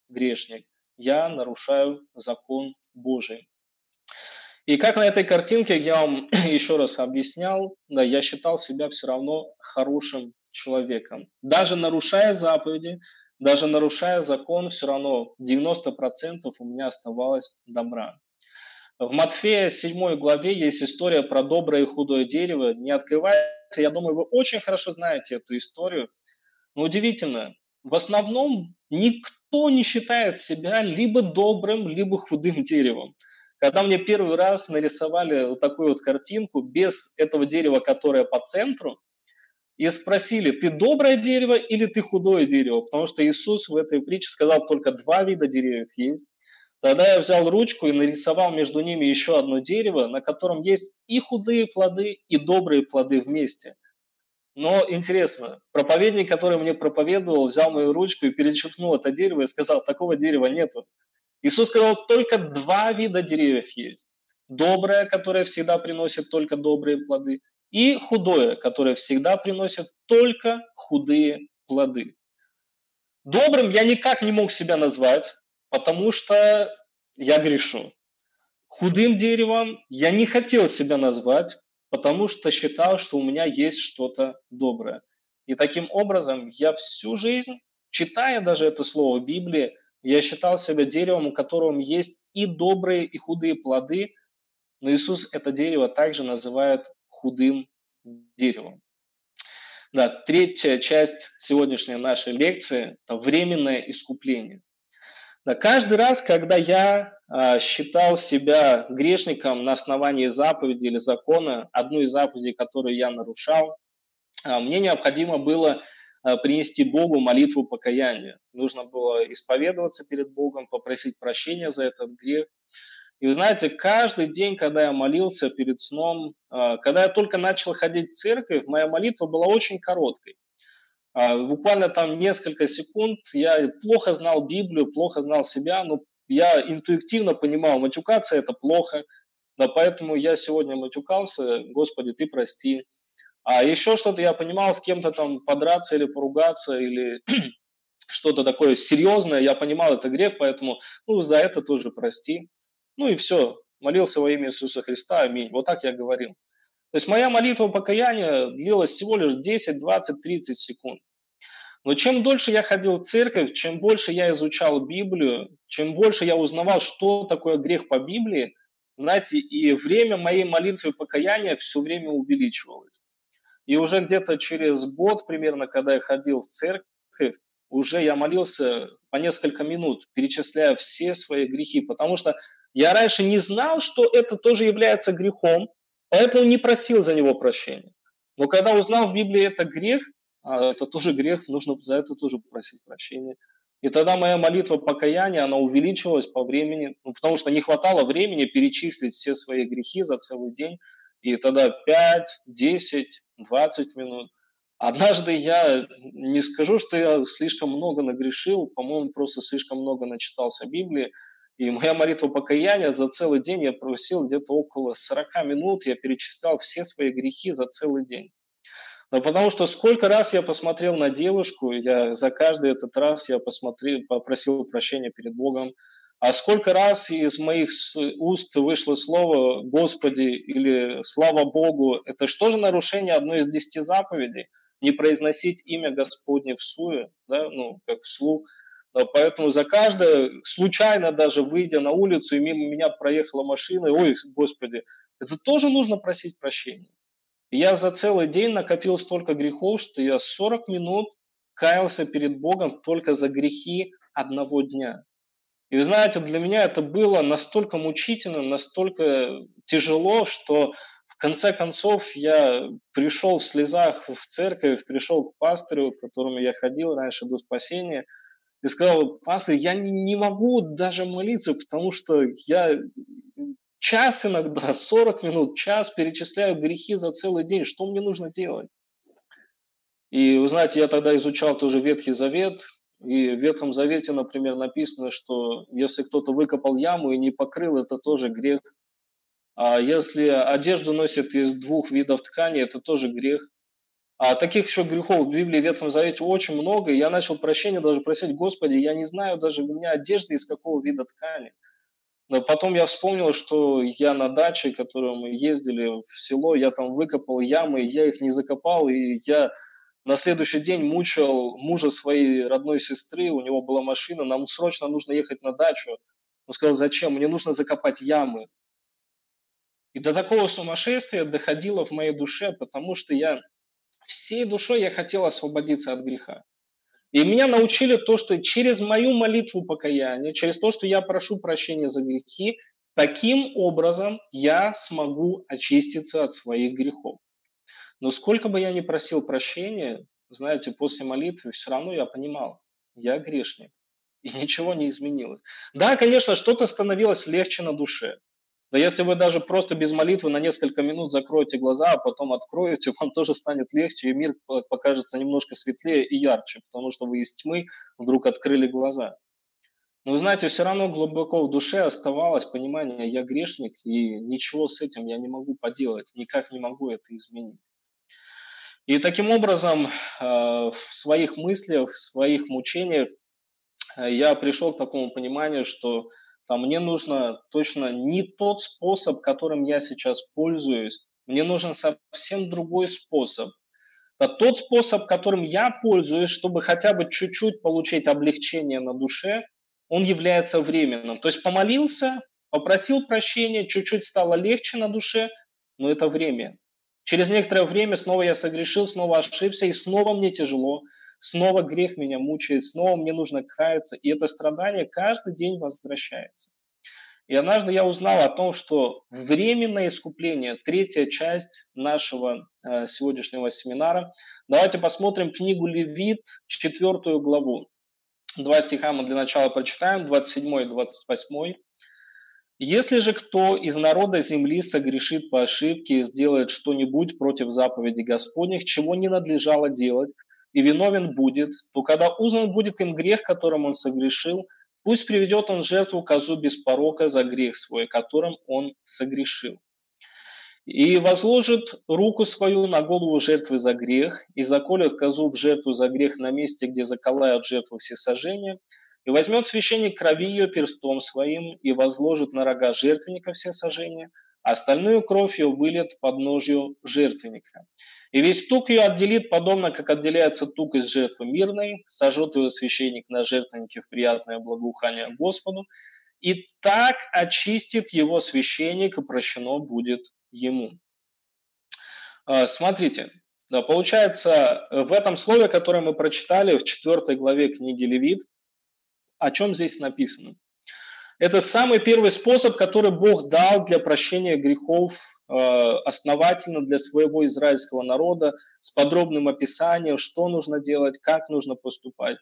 грешник, я нарушаю закон Божий. И как на этой картинке я вам еще раз объяснял, да, я считал себя все равно хорошим человеком. Даже нарушая заповеди, даже нарушая закон, все равно 90% у меня оставалось добра. В Матфея 7 главе есть история про доброе и худое дерево. Не открывайте, я думаю, вы очень хорошо знаете эту историю. Но удивительно, в основном никто не считает себя либо добрым, либо худым деревом. Когда мне первый раз нарисовали вот такую вот картинку без этого дерева, которое по центру, и спросили, ты доброе дерево или ты худое дерево? Потому что Иисус в этой притче сказал, только два вида деревьев есть. Тогда я взял ручку и нарисовал между ними еще одно дерево, на котором есть и худые плоды, и добрые плоды вместе. Но интересно, проповедник, который мне проповедовал, взял мою ручку и перечеркнул это дерево и сказал, такого дерева нету. Иисус сказал, только два вида деревьев есть. Доброе, которое всегда приносит только добрые плоды, и худое, которое всегда приносит только худые плоды. Добрым я никак не мог себя назвать, потому что я грешу. Худым деревом я не хотел себя назвать, потому что считал, что у меня есть что-то доброе. И таким образом я всю жизнь, читая даже это слово Библии, я считал себя деревом, у которого есть и добрые, и худые плоды, но Иисус это дерево также называет худым деревом. Да, третья часть сегодняшней нашей лекции – это временное искупление. Да, каждый раз, когда я э, считал себя грешником на основании заповеди или закона, одну из заповедей, которую я нарушал, э, мне необходимо было э, принести Богу молитву покаяния. Нужно было исповедоваться перед Богом, попросить прощения за этот грех. И вы знаете, каждый день, когда я молился перед сном, когда я только начал ходить в церковь, моя молитва была очень короткой. А, буквально там несколько секунд я плохо знал Библию, плохо знал себя, но я интуитивно понимал, матюкаться это плохо, да поэтому я сегодня матюкался, Господи, ты прости. А еще что-то я понимал, с кем-то там подраться или поругаться, или что-то такое серьезное, я понимал, это грех, поэтому ну, за это тоже прости. Ну и все, молился во имя Иисуса Христа, аминь. Вот так я говорил. То есть моя молитва покаяния длилась всего лишь 10, 20, 30 секунд. Но чем дольше я ходил в церковь, чем больше я изучал Библию, чем больше я узнавал, что такое грех по Библии, знаете, и время моей молитвы покаяния все время увеличивалось. И уже где-то через год примерно, когда я ходил в церковь, уже я молился по несколько минут, перечисляя все свои грехи, потому что я раньше не знал, что это тоже является грехом, Поэтому не просил за него прощения. Но когда узнал в Библии это грех, а это тоже грех, нужно за это тоже просить прощения. И тогда моя молитва покаяния, она увеличилась по времени, ну, потому что не хватало времени перечислить все свои грехи за целый день. И тогда 5, 10, 20 минут. Однажды я не скажу, что я слишком много нагрешил, по-моему, просто слишком много начитался Библии. И моя молитва покаяния за целый день я просил где-то около 40 минут, я перечислял все свои грехи за целый день. Но потому что сколько раз я посмотрел на девушку, я за каждый этот раз я посмотрел, попросил прощения перед Богом, а сколько раз из моих уст вышло слово «Господи» или «Слава Богу», это что же нарушение одной из десяти заповедей? Не произносить имя Господне в суе, да, ну, как вслух – поэтому за каждое, случайно даже выйдя на улицу, и мимо меня проехала машина, ой, господи, это тоже нужно просить прощения. Я за целый день накопил столько грехов, что я 40 минут каялся перед Богом только за грехи одного дня. И вы знаете, для меня это было настолько мучительно, настолько тяжело, что в конце концов я пришел в слезах в церковь, пришел к пастырю, к которому я ходил раньше до спасения – и сказал, пастор, я не, не могу даже молиться, потому что я час иногда, 40 минут, час перечисляю грехи за целый день. Что мне нужно делать? И вы знаете, я тогда изучал тоже Ветхий Завет, и в Ветхом Завете, например, написано, что если кто-то выкопал яму и не покрыл, это тоже грех. А если одежду носит из двух видов ткани, это тоже грех. А таких еще грехов в Библии, в Ветхом Завете очень много. И я начал прощения даже просить, Господи, я не знаю даже у меня одежды из какого вида ткани. Но потом я вспомнил, что я на даче, которую мы ездили в село, я там выкопал ямы, я их не закопал, и я на следующий день мучил мужа своей родной сестры, у него была машина, нам срочно нужно ехать на дачу. Он сказал, зачем? Мне нужно закопать ямы. И до такого сумасшествия доходило в моей душе, потому что я всей душой я хотел освободиться от греха. И меня научили то, что через мою молитву покаяния, через то, что я прошу прощения за грехи, таким образом я смогу очиститься от своих грехов. Но сколько бы я ни просил прощения, знаете, после молитвы все равно я понимал, я грешник. И ничего не изменилось. Да, конечно, что-то становилось легче на душе. Да если вы даже просто без молитвы на несколько минут закроете глаза, а потом откроете, вам тоже станет легче, и мир покажется немножко светлее и ярче, потому что вы из тьмы вдруг открыли глаза. Но вы знаете, все равно глубоко в душе оставалось понимание, я грешник, и ничего с этим я не могу поделать, никак не могу это изменить. И таким образом э, в своих мыслях, в своих мучениях э, я пришел к такому пониманию, что там, мне нужно точно не тот способ, которым я сейчас пользуюсь, мне нужен совсем другой способ. А тот способ, которым я пользуюсь, чтобы хотя бы чуть-чуть получить облегчение на душе, он является временным. То есть помолился, попросил прощения, чуть-чуть стало легче на душе, но это время. Через некоторое время снова я согрешил, снова ошибся, и снова мне тяжело, снова грех меня мучает, снова мне нужно каяться, и это страдание каждый день возвращается. И однажды я узнал о том, что временное искупление, третья часть нашего э, сегодняшнего семинара. Давайте посмотрим книгу Левит, четвертую главу. Два стиха мы для начала прочитаем, 27 и 28. Если же кто из народа земли согрешит по ошибке и сделает что-нибудь против заповеди Господних, чего не надлежало делать, и виновен будет, то когда узнан будет им грех, которым он согрешил, пусть приведет он жертву козу без порока за грех свой, которым он согрешил. И возложит руку свою на голову жертвы за грех, и заколет козу в жертву за грех на месте, где заколают жертву всесожжения, и возьмет священник крови ее перстом своим и возложит на рога жертвенника все сожжения, а остальную кровь ее вылет под ножью жертвенника. И весь тук ее отделит, подобно как отделяется тук из жертвы мирной, сожжет ее священник на жертвеннике в приятное благоухание Господу, и так очистит его священник, и прощено будет ему. А, смотрите, получается, в этом слове, которое мы прочитали в 4 главе книги Левит, о чем здесь написано. Это самый первый способ, который Бог дал для прощения грехов э, основательно для своего израильского народа, с подробным описанием, что нужно делать, как нужно поступать.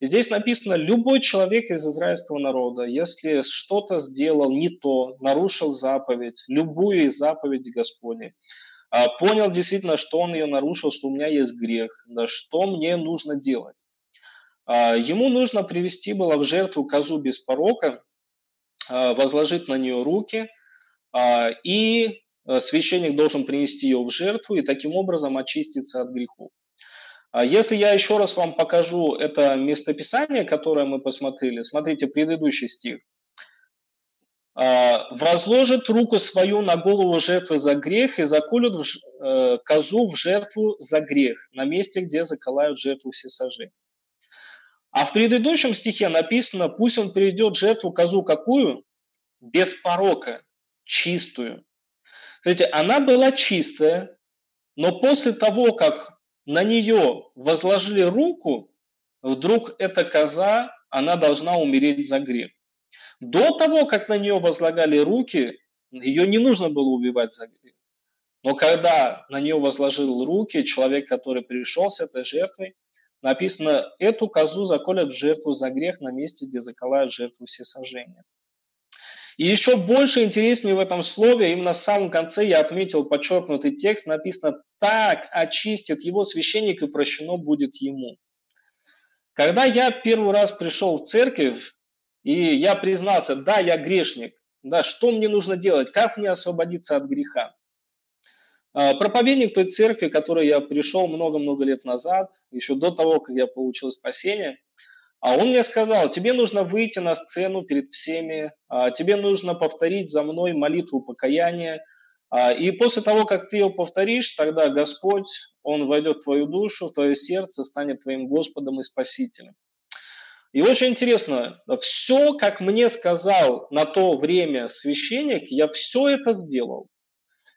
Здесь написано, любой человек из израильского народа, если что-то сделал не то, нарушил заповедь, любую из заповедей Господней, э, понял действительно, что он ее нарушил, что у меня есть грех, да, что мне нужно делать. А, ему нужно привести было в жертву козу без порока, а, возложить на нее руки, а, и священник должен принести ее в жертву и таким образом очиститься от грехов. Если я еще раз вам покажу это местописание, которое мы посмотрели, смотрите предыдущий стих. «Возложит руку свою на голову жертвы за грех и заколют э, козу в жертву за грех на месте, где заколают жертву всесожжения». А в предыдущем стихе написано, пусть он приведет жертву козу какую? Без порока, чистую. Смотрите, она была чистая, но после того, как на нее возложили руку, вдруг эта коза, она должна умереть за грех. До того, как на нее возлагали руки, ее не нужно было убивать за грех. Но когда на нее возложил руки человек, который пришел с этой жертвой, написано, эту козу заколят в жертву за грех на месте, где заколают жертву всесожжения. И еще больше интереснее в этом слове, именно в самом конце я отметил подчеркнутый текст, написано «Так очистит его священник, и прощено будет ему». Когда я первый раз пришел в церковь, и я признался, да, я грешник, да, что мне нужно делать, как мне освободиться от греха? А, проповедник той церкви, к которой я пришел много-много лет назад, еще до того, как я получил спасение, а он мне сказал, тебе нужно выйти на сцену перед всеми, а, тебе нужно повторить за мной молитву покаяния, а, и после того, как ты ее повторишь, тогда Господь, Он войдет в твою душу, в твое сердце, станет твоим Господом и Спасителем. И очень интересно, все, как мне сказал на то время священник, я все это сделал.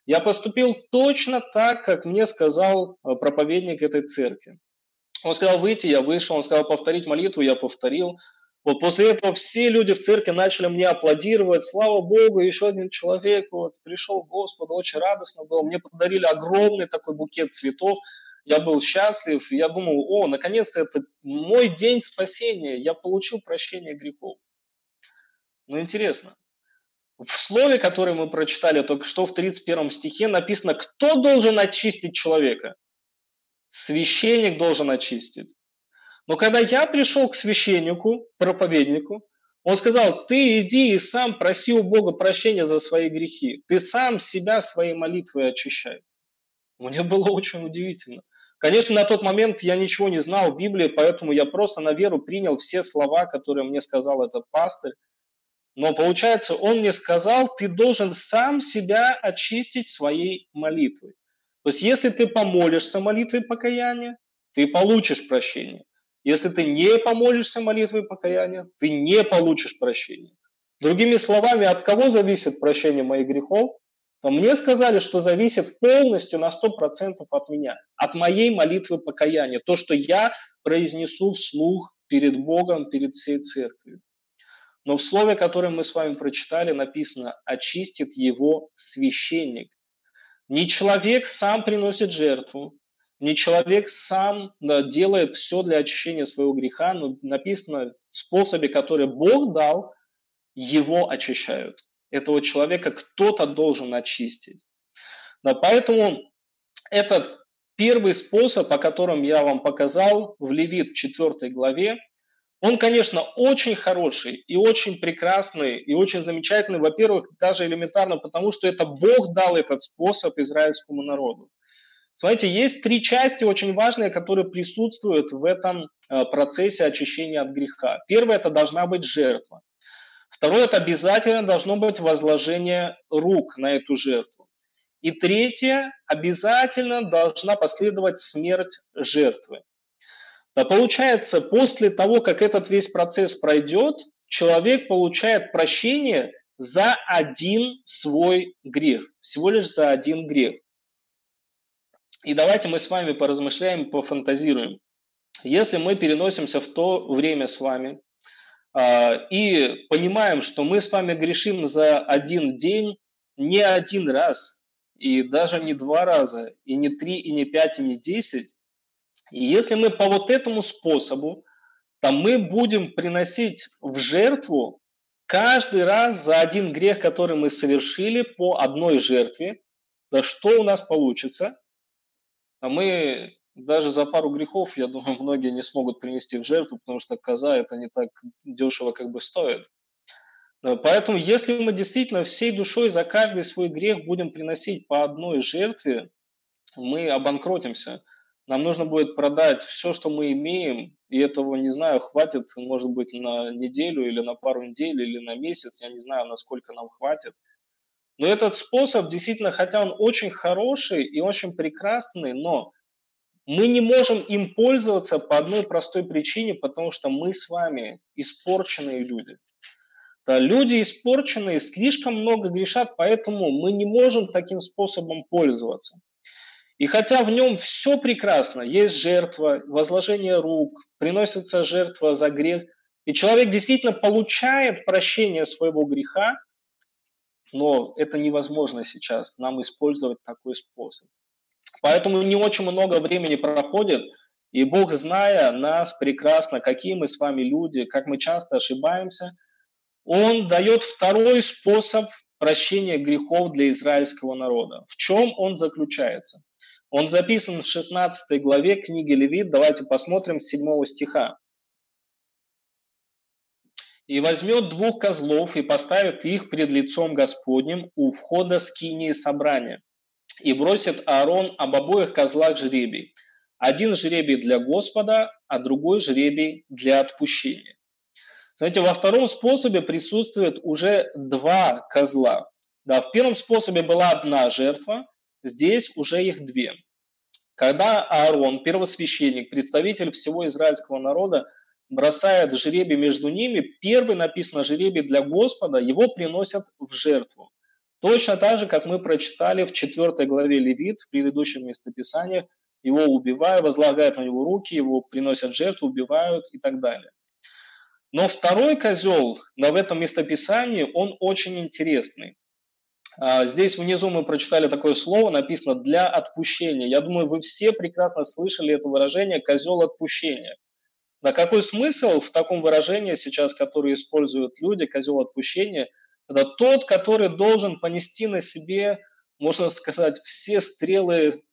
Я поступил точно так, как мне сказал э, проповедник этой церкви. Он сказал выйти, я вышел, он сказал повторить молитву, я повторил. Вот после этого все люди в церкви начали мне аплодировать. Слава Богу, еще один человек вот, пришел к Господу, очень радостно было. Мне подарили огромный такой букет цветов. Я был счастлив. Я думал, о, наконец-то это мой день спасения. Я получил прощение грехов. Ну, интересно. В слове, которое мы прочитали только что в 31 стихе, написано, кто должен очистить человека? Священник должен очистить. Но когда я пришел к священнику, проповеднику, он сказал, ты иди и сам проси у Бога прощения за свои грехи. Ты сам себя своей молитвой очищай. Мне было очень удивительно. Конечно, на тот момент я ничего не знал в Библии, поэтому я просто на веру принял все слова, которые мне сказал этот пастырь. Но получается, он мне сказал, ты должен сам себя очистить своей молитвой. То есть, если ты помолишься молитвой покаяния, ты получишь прощение. Если ты не помолишься молитвой покаяния, ты не получишь прощения. Другими словами, от кого зависит прощение моих грехов? То мне сказали, что зависит полностью на 100% от меня, от моей молитвы покаяния, то, что я произнесу вслух перед Богом, перед всей церковью. Но в слове, которое мы с вами прочитали, написано «очистит его священник». Не человек сам приносит жертву, не человек сам делает все для очищения своего греха, но написано в способе, который Бог дал, его очищают. Этого человека кто-то должен очистить. Да, поэтому этот первый способ, о котором я вам показал в Левит 4 главе, он, конечно, очень хороший и очень прекрасный и очень замечательный. Во-первых, даже элементарно потому, что это Бог дал этот способ израильскому народу. Смотрите, есть три части очень важные, которые присутствуют в этом э, процессе очищения от греха. Первое – это должна быть жертва. Второе – это обязательно должно быть возложение рук на эту жертву. И третье – обязательно должна последовать смерть жертвы. Получается, после того, как этот весь процесс пройдет, человек получает прощение за один свой грех, всего лишь за один грех. И давайте мы с вами поразмышляем, пофантазируем. Если мы переносимся в то время с вами э, и понимаем, что мы с вами грешим за один день не один раз, и даже не два раза, и не три, и не пять, и не десять, и если мы по вот этому способу, то мы будем приносить в жертву каждый раз за один грех, который мы совершили по одной жертве, да что у нас получится? А мы даже за пару грехов, я думаю, многие не смогут принести в жертву, потому что коза это не так дешево как бы стоит. Поэтому, если мы действительно всей душой за каждый свой грех будем приносить по одной жертве, мы обанкротимся – нам нужно будет продать все, что мы имеем, и этого, не знаю, хватит, может быть, на неделю или на пару недель или на месяц, я не знаю, насколько нам хватит. Но этот способ действительно, хотя он очень хороший и очень прекрасный, но мы не можем им пользоваться по одной простой причине, потому что мы с вами испорченные люди. Да, люди испорченные, слишком много грешат, поэтому мы не можем таким способом пользоваться. И хотя в нем все прекрасно, есть жертва, возложение рук, приносится жертва за грех, и человек действительно получает прощение своего греха, но это невозможно сейчас нам использовать такой способ. Поэтому не очень много времени проходит, и Бог, зная нас прекрасно, какие мы с вами люди, как мы часто ошибаемся, Он дает второй способ прощения грехов для израильского народа. В чем он заключается? Он записан в 16 главе книги Левит. Давайте посмотрим с 7 стиха. «И возьмет двух козлов и поставит их пред лицом Господним у входа скинии собрания. И бросит Аарон об обоих козлах жребий. Один жребий для Господа, а другой жребий для отпущения». Знаете, во втором способе присутствует уже два козла. Да, в первом способе была одна жертва, Здесь уже их две. Когда Аарон, первосвященник, представитель всего израильского народа, бросает жребий между ними, первый написано жребий для Господа, его приносят в жертву. Точно так же, как мы прочитали в 4 главе Левит, в предыдущем местописании, его убивают, возлагают на него руки, его приносят в жертву, убивают и так далее. Но второй козел но в этом местописании, он очень интересный. А, здесь внизу мы прочитали такое слово, написано «для отпущения». Я думаю, вы все прекрасно слышали это выражение «козел отпущения». На какой смысл в таком выражении сейчас, которое используют люди, козел отпущения, это тот, который должен понести на себе, можно сказать, все стрелы,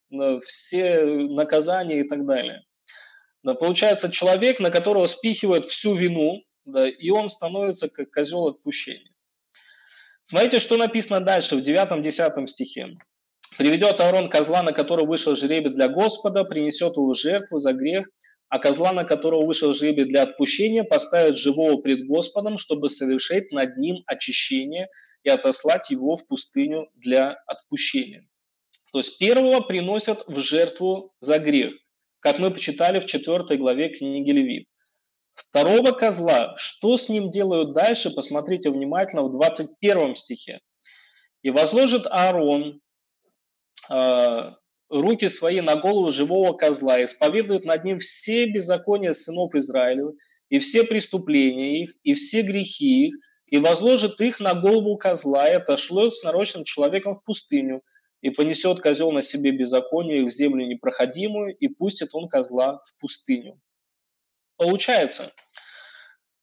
все наказания и так далее. Да, получается, человек, на которого спихивают всю вину, да, и он становится как козел отпущения. Смотрите, что написано дальше в 9-10 стихе. «Приведет Аарон козла, на которого вышел жребий для Господа, принесет его жертву за грех, а козла, на которого вышел жребий для отпущения, поставит живого пред Господом, чтобы совершить над ним очищение и отослать его в пустыню для отпущения». То есть первого приносят в жертву за грех, как мы почитали в 4 главе книги Левит. Второго козла, что с ним делают дальше, посмотрите внимательно в 21 стихе. «И возложит Аарон э, руки свои на голову живого козла, и исповедует над ним все беззакония сынов Израилев, и все преступления их, и все грехи их, и возложит их на голову козла, и отошлет с нарочным человеком в пустыню, и понесет козел на себе беззаконие их в землю непроходимую, и пустит он козла в пустыню. Получается,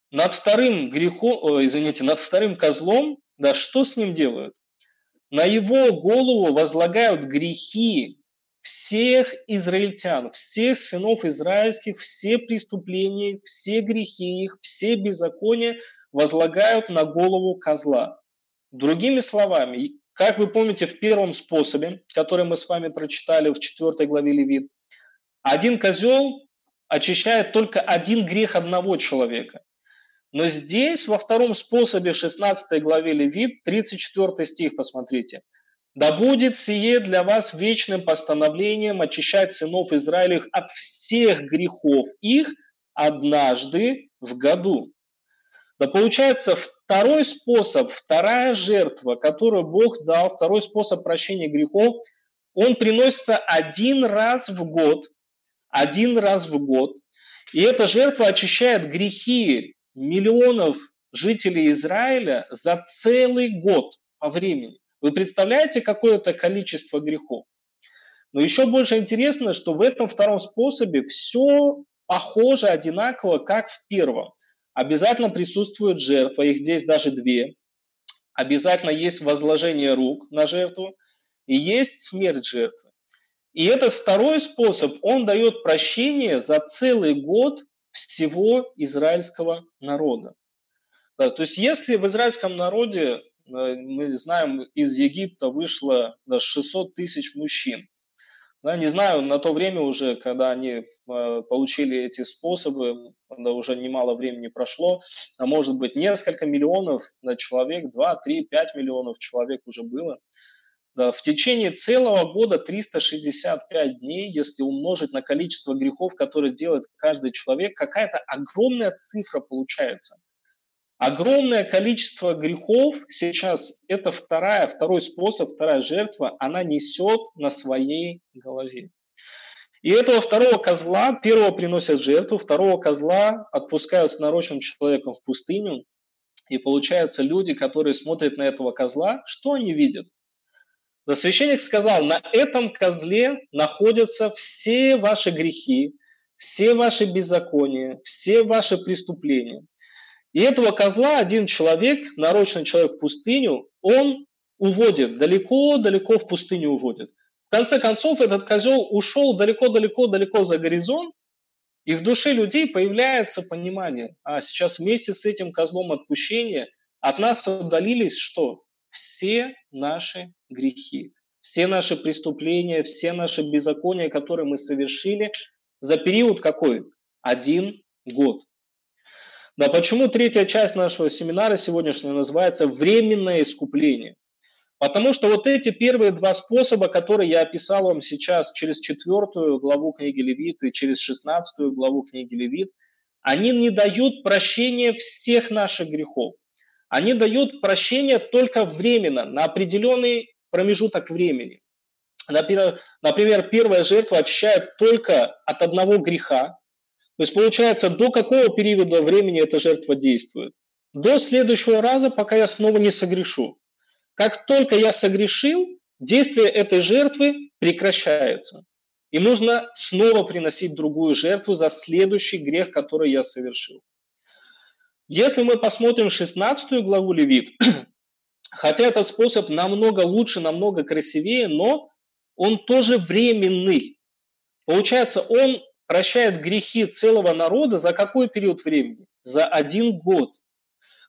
над вторым грехом, извините, над вторым козлом, да, что с ним делают? На его голову возлагают грехи всех израильтян, всех сынов израильских, все преступления, все грехи их, все беззакония возлагают на голову козла. Другими словами, как вы помните в первом способе, который мы с вами прочитали в 4 главе Левит, один козел очищает только один грех одного человека. Но здесь, во втором способе, в 16 главе Левит, 34 стих, посмотрите. «Да будет сие для вас вечным постановлением очищать сынов Израилевых от всех грехов их однажды в году». Да получается, второй способ, вторая жертва, которую Бог дал, второй способ прощения грехов, он приносится один раз в год, один раз в год. И эта жертва очищает грехи миллионов жителей Израиля за целый год по времени. Вы представляете какое-то количество грехов? Но еще больше интересно, что в этом втором способе все похоже одинаково, как в первом. Обязательно присутствует жертва, их здесь даже две. Обязательно есть возложение рук на жертву и есть смерть жертвы. И этот второй способ, он дает прощение за целый год всего израильского народа. Да, то есть если в израильском народе, э, мы знаем, из Египта вышло да, 600 тысяч мужчин, да, не знаю, на то время уже, когда они э, получили эти способы, да, уже немало времени прошло, а может быть несколько миллионов да, человек, 2, 3, 5 миллионов человек уже было – в течение целого года 365 дней, если умножить на количество грехов, которые делает каждый человек, какая-то огромная цифра получается. Огромное количество грехов сейчас это вторая, второй способ, вторая жертва, она несет на своей голове. И этого второго козла, первого приносят жертву, второго козла отпускают с нарочным человеком в пустыню. И получается, люди, которые смотрят на этого козла, что они видят? Но священник сказал, на этом козле находятся все ваши грехи, все ваши беззакония, все ваши преступления. И этого козла один человек, нарочный человек в пустыню, он уводит, далеко-далеко в пустыню уводит. В конце концов, этот козел ушел далеко-далеко-далеко за горизонт, и в душе людей появляется понимание, а сейчас вместе с этим козлом отпущения от нас удалились что? Все наши грехи, все наши преступления, все наши беззакония, которые мы совершили за период какой? Один год. Да, почему третья часть нашего семинара сегодняшнего называется «Временное искупление»? Потому что вот эти первые два способа, которые я описал вам сейчас через четвертую главу книги Левит и через шестнадцатую главу книги Левит, они не дают прощения всех наших грехов. Они дают прощение только временно, на определенный промежуток времени. Например, первая жертва очищает только от одного греха. То есть получается, до какого периода времени эта жертва действует? До следующего раза, пока я снова не согрешу. Как только я согрешил, действие этой жертвы прекращается. И нужно снова приносить другую жертву за следующий грех, который я совершил. Если мы посмотрим 16 главу Левит, хотя этот способ намного лучше, намного красивее, но он тоже временный. Получается, он прощает грехи целого народа за какой период времени? За один год.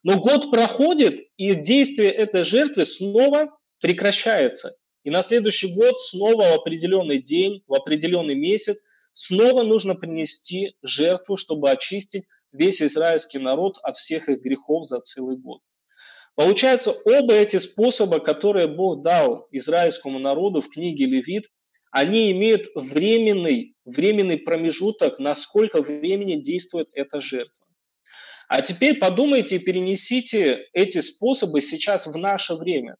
Но год проходит, и действие этой жертвы снова прекращается. И на следующий год снова в определенный день, в определенный месяц, снова нужно принести жертву, чтобы очистить весь израильский народ от всех их грехов за целый год. Получается, оба эти способа, которые Бог дал израильскому народу в книге Левит, они имеют временный, временный промежуток, насколько времени действует эта жертва. А теперь подумайте и перенесите эти способы сейчас в наше время.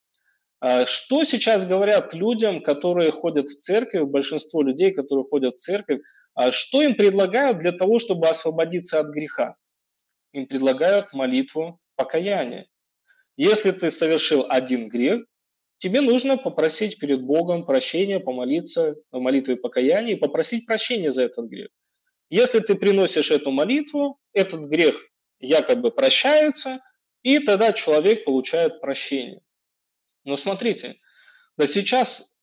А что сейчас говорят людям, которые ходят в церковь, большинство людей, которые ходят в церковь, а что им предлагают для того, чтобы освободиться от греха? Им предлагают молитву покаяния. Если ты совершил один грех, тебе нужно попросить перед Богом прощения, помолиться в молитве покаяния и попросить прощения за этот грех. Если ты приносишь эту молитву, этот грех якобы прощается, и тогда человек получает прощение. Но смотрите, да сейчас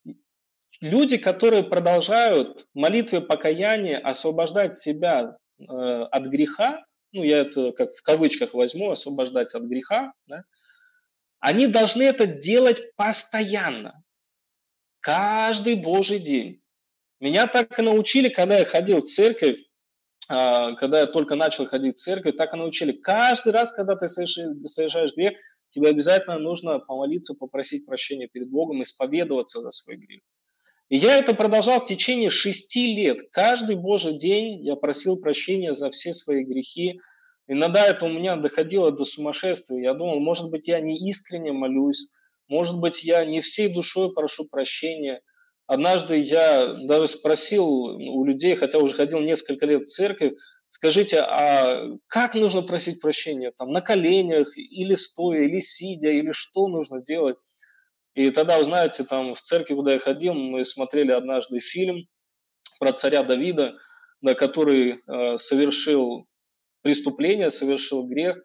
люди, которые продолжают молитвы покаяния освобождать себя э, от греха, ну я это как в кавычках возьму, освобождать от греха, да, они должны это делать постоянно, каждый Божий день. Меня так и научили, когда я ходил в церковь, а, когда я только начал ходить в церковь, так и научили. Каждый раз, когда ты совершаешь грех, тебе обязательно нужно помолиться, попросить прощения перед Богом, исповедоваться за свой грех. И я это продолжал в течение шести лет. Каждый Божий день я просил прощения за все свои грехи, Иногда это у меня доходило до сумасшествия. Я думал, может быть, я не искренне молюсь, может быть, я не всей душой прошу прощения. Однажды я даже спросил у людей, хотя уже ходил несколько лет в церковь, скажите, а как нужно просить прощения? Там на коленях, или стоя, или сидя, или что нужно делать? И тогда, вы знаете, там в церкви, куда я ходил, мы смотрели однажды фильм про царя Давида, да, который э, совершил преступление, совершил грех,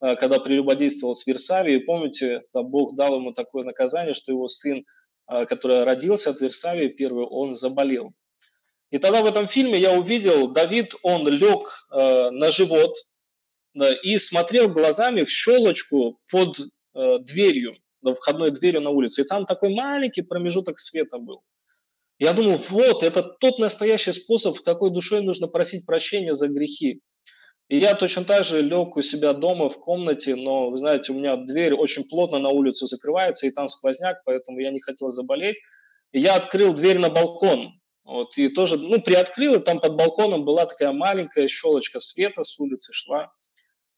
а, когда прелюбодействовал с Версавией. Помните, да, Бог дал ему такое наказание, что его сын, а, который родился от Версавии первый, он заболел. И тогда в этом фильме я увидел, Давид, он лег э, на живот да, и смотрел глазами в щелочку под э, дверью, входной дверью на улице. И там такой маленький промежуток света был. Я думаю, вот, это тот настоящий способ, в какой душой нужно просить прощения за грехи. И я точно так же лег у себя дома в комнате, но, вы знаете, у меня дверь очень плотно на улицу закрывается, и там сквозняк, поэтому я не хотел заболеть. И я открыл дверь на балкон. Вот, и тоже, ну, приоткрыл, и там под балконом была такая маленькая щелочка света с улицы шла.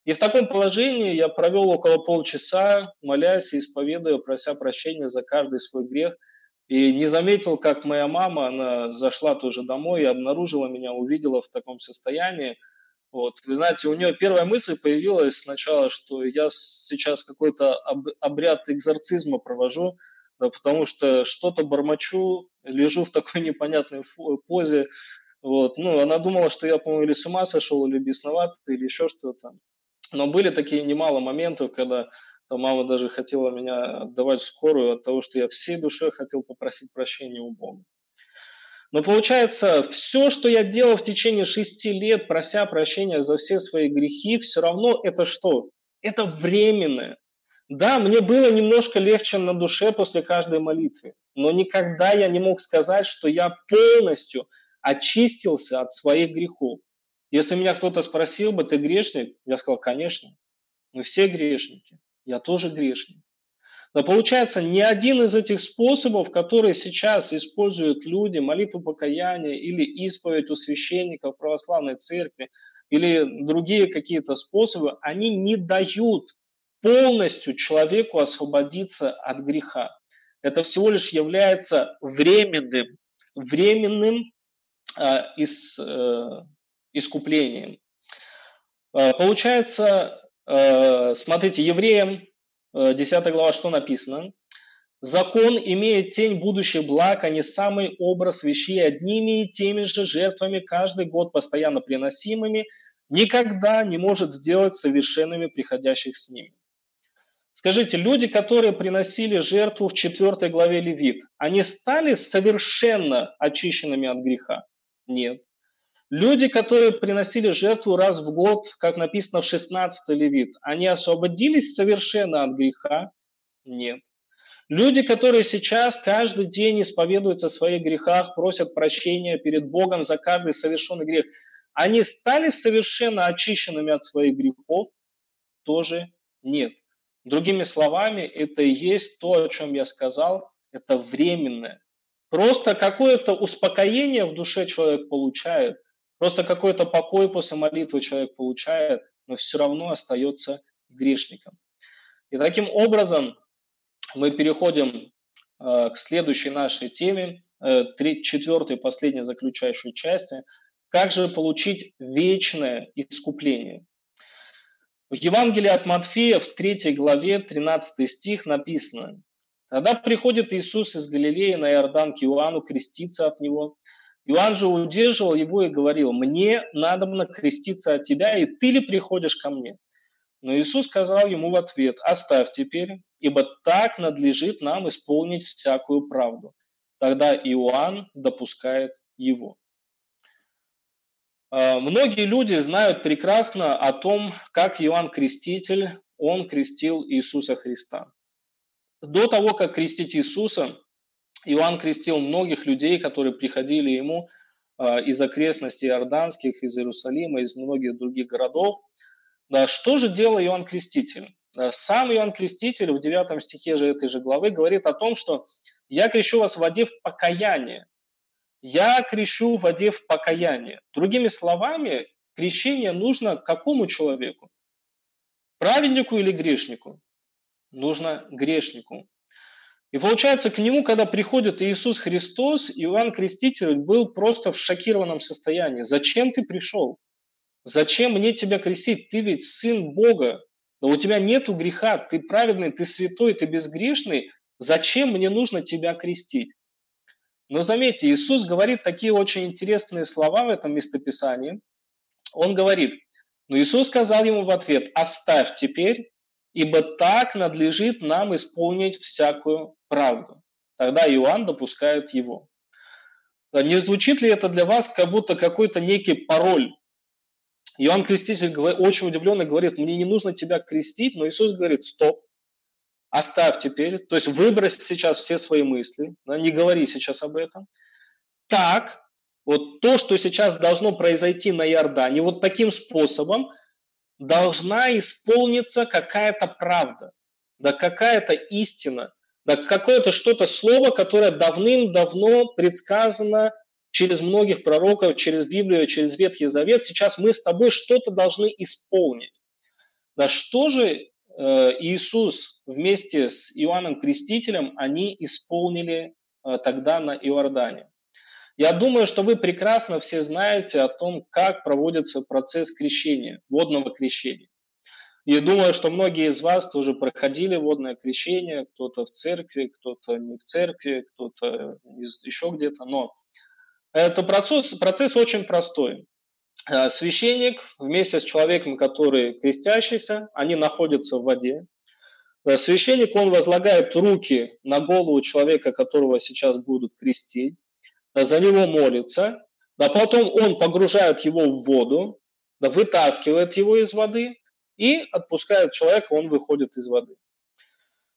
И в таком положении я провел около полчаса, молясь и исповедуя, прося прощения за каждый свой грех. И не заметил, как моя мама, она зашла тоже домой и обнаружила меня, увидела в таком состоянии. Вот. Вы знаете, у нее первая мысль появилась сначала, что я сейчас какой-то обряд экзорцизма провожу, да, потому что что-то бормочу, лежу в такой непонятной позе. Вот. Ну, она думала, что я, по-моему, или с ума сошел, или бесноват, или еще что-то. Но были такие немало моментов, когда там, мама даже хотела меня отдавать в скорую от того, что я всей душой хотел попросить прощения у Бога. Но получается, все, что я делал в течение шести лет, прося прощения за все свои грехи, все равно это что? Это временное. Да, мне было немножко легче на душе после каждой молитвы, но никогда я не мог сказать, что я полностью очистился от своих грехов. Если меня кто-то спросил бы, ты грешник? Я сказал, конечно, мы все грешники, я тоже грешник. Но получается, ни один из этих способов, которые сейчас используют люди, молитву покаяния или исповедь у священников православной церкви, или другие какие-то способы, они не дают полностью человеку освободиться от греха. Это всего лишь является временным, временным э, ис, э, искуплением. Э, получается, э, смотрите, евреям, э, 10 глава, что написано? Закон имеет тень будущих благ, а не самый образ вещей одними и теми же жертвами каждый год постоянно приносимыми, никогда не может сделать совершенными приходящих с ними. Скажите, люди, которые приносили жертву в 4 главе Левит, они стали совершенно очищенными от греха? Нет. Люди, которые приносили жертву раз в год, как написано в 16 Левит, они освободились совершенно от греха? Нет. Люди, которые сейчас каждый день исповедуются о своих грехах, просят прощения перед Богом за каждый совершенный грех, они стали совершенно очищенными от своих грехов? Тоже нет. Другими словами, это и есть то, о чем я сказал, это временное. Просто какое-то успокоение в душе человек получает, просто какой-то покой после молитвы человек получает, но все равно остается грешником. И таким образом мы переходим э, к следующей нашей теме, э, четвертой, последней заключающей части. Как же получить вечное искупление? В Евангелии от Матфея в 3 главе 13 стих написано «Тогда приходит Иисус из Галилеи на Иордан к Иоанну креститься от него. Иоанн же удерживал его и говорил, «Мне надо креститься от тебя, и ты ли приходишь ко мне?» Но Иисус сказал ему в ответ, «Оставь теперь, ибо так надлежит нам исполнить всякую правду». Тогда Иоанн допускает его. А, многие люди знают прекрасно о том, как Иоанн Креститель, он крестил Иисуса Христа. До того, как крестить Иисуса, Иоанн крестил многих людей, которые приходили ему а, из окрестностей Иорданских, из Иерусалима, из многих других городов. Что же делал Иоанн Креститель? Сам Иоанн Креститель в 9 стихе же этой же главы говорит о том, что «я крещу вас в воде в покаяние, я крещу в воде в покаяние. Другими словами, крещение нужно какому человеку? Праведнику или грешнику? Нужно грешнику. И получается, к нему, когда приходит Иисус Христос, Иоанн Креститель был просто в шокированном состоянии. Зачем ты пришел? Зачем мне тебя крестить? Ты ведь сын Бога. Но у тебя нету греха, ты праведный, ты святой, ты безгрешный. Зачем мне нужно тебя крестить? Но заметьте, Иисус говорит такие очень интересные слова в этом местописании. Он говорит, но Иисус сказал ему в ответ, оставь теперь, ибо так надлежит нам исполнить всякую правду. Тогда Иоанн допускает его. Не звучит ли это для вас как будто какой-то некий пароль? Иоанн Креститель очень удивленно говорит, мне не нужно тебя крестить, но Иисус говорит, стоп, оставь теперь, то есть выбрось сейчас все свои мысли, не говори сейчас об этом. Так, вот то, что сейчас должно произойти на Иордане, вот таким способом должна исполниться какая-то правда, да какая-то истина, да какое-то что-то слово, которое давным-давно предсказано через многих пророков, через Библию, через Ветхий Завет. Сейчас мы с тобой что-то должны исполнить. Да что же Иисус вместе с Иоанном Крестителем, они исполнили э, тогда на Иордане. Я думаю, что вы прекрасно все знаете о том, как проводится процесс крещения, водного крещения. И думаю, что многие из вас тоже проходили водное крещение, кто-то в церкви, кто-то не в церкви, кто-то еще где-то. Но это процесс, процесс очень простой. Э, священник вместе с человеком, который крестящийся, они находятся в воде. Э, священник, он возлагает руки на голову человека, которого сейчас будут крестить, э, за него молится, а потом он погружает его в воду, вытаскивает его из воды и отпускает человека, он выходит из воды.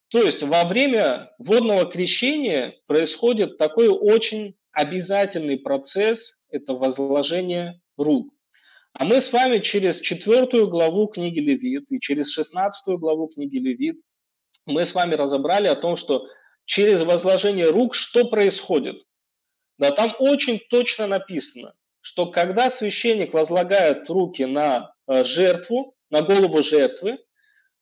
То есть во время водного крещения происходит такой очень обязательный процесс, это возложение рук. А мы с вами через четвертую главу книги Левит и через шестнадцатую главу книги Левит мы с вами разобрали о том, что через возложение рук что происходит. Да, там очень точно написано, что когда священник возлагает руки на э, жертву, на голову жертвы,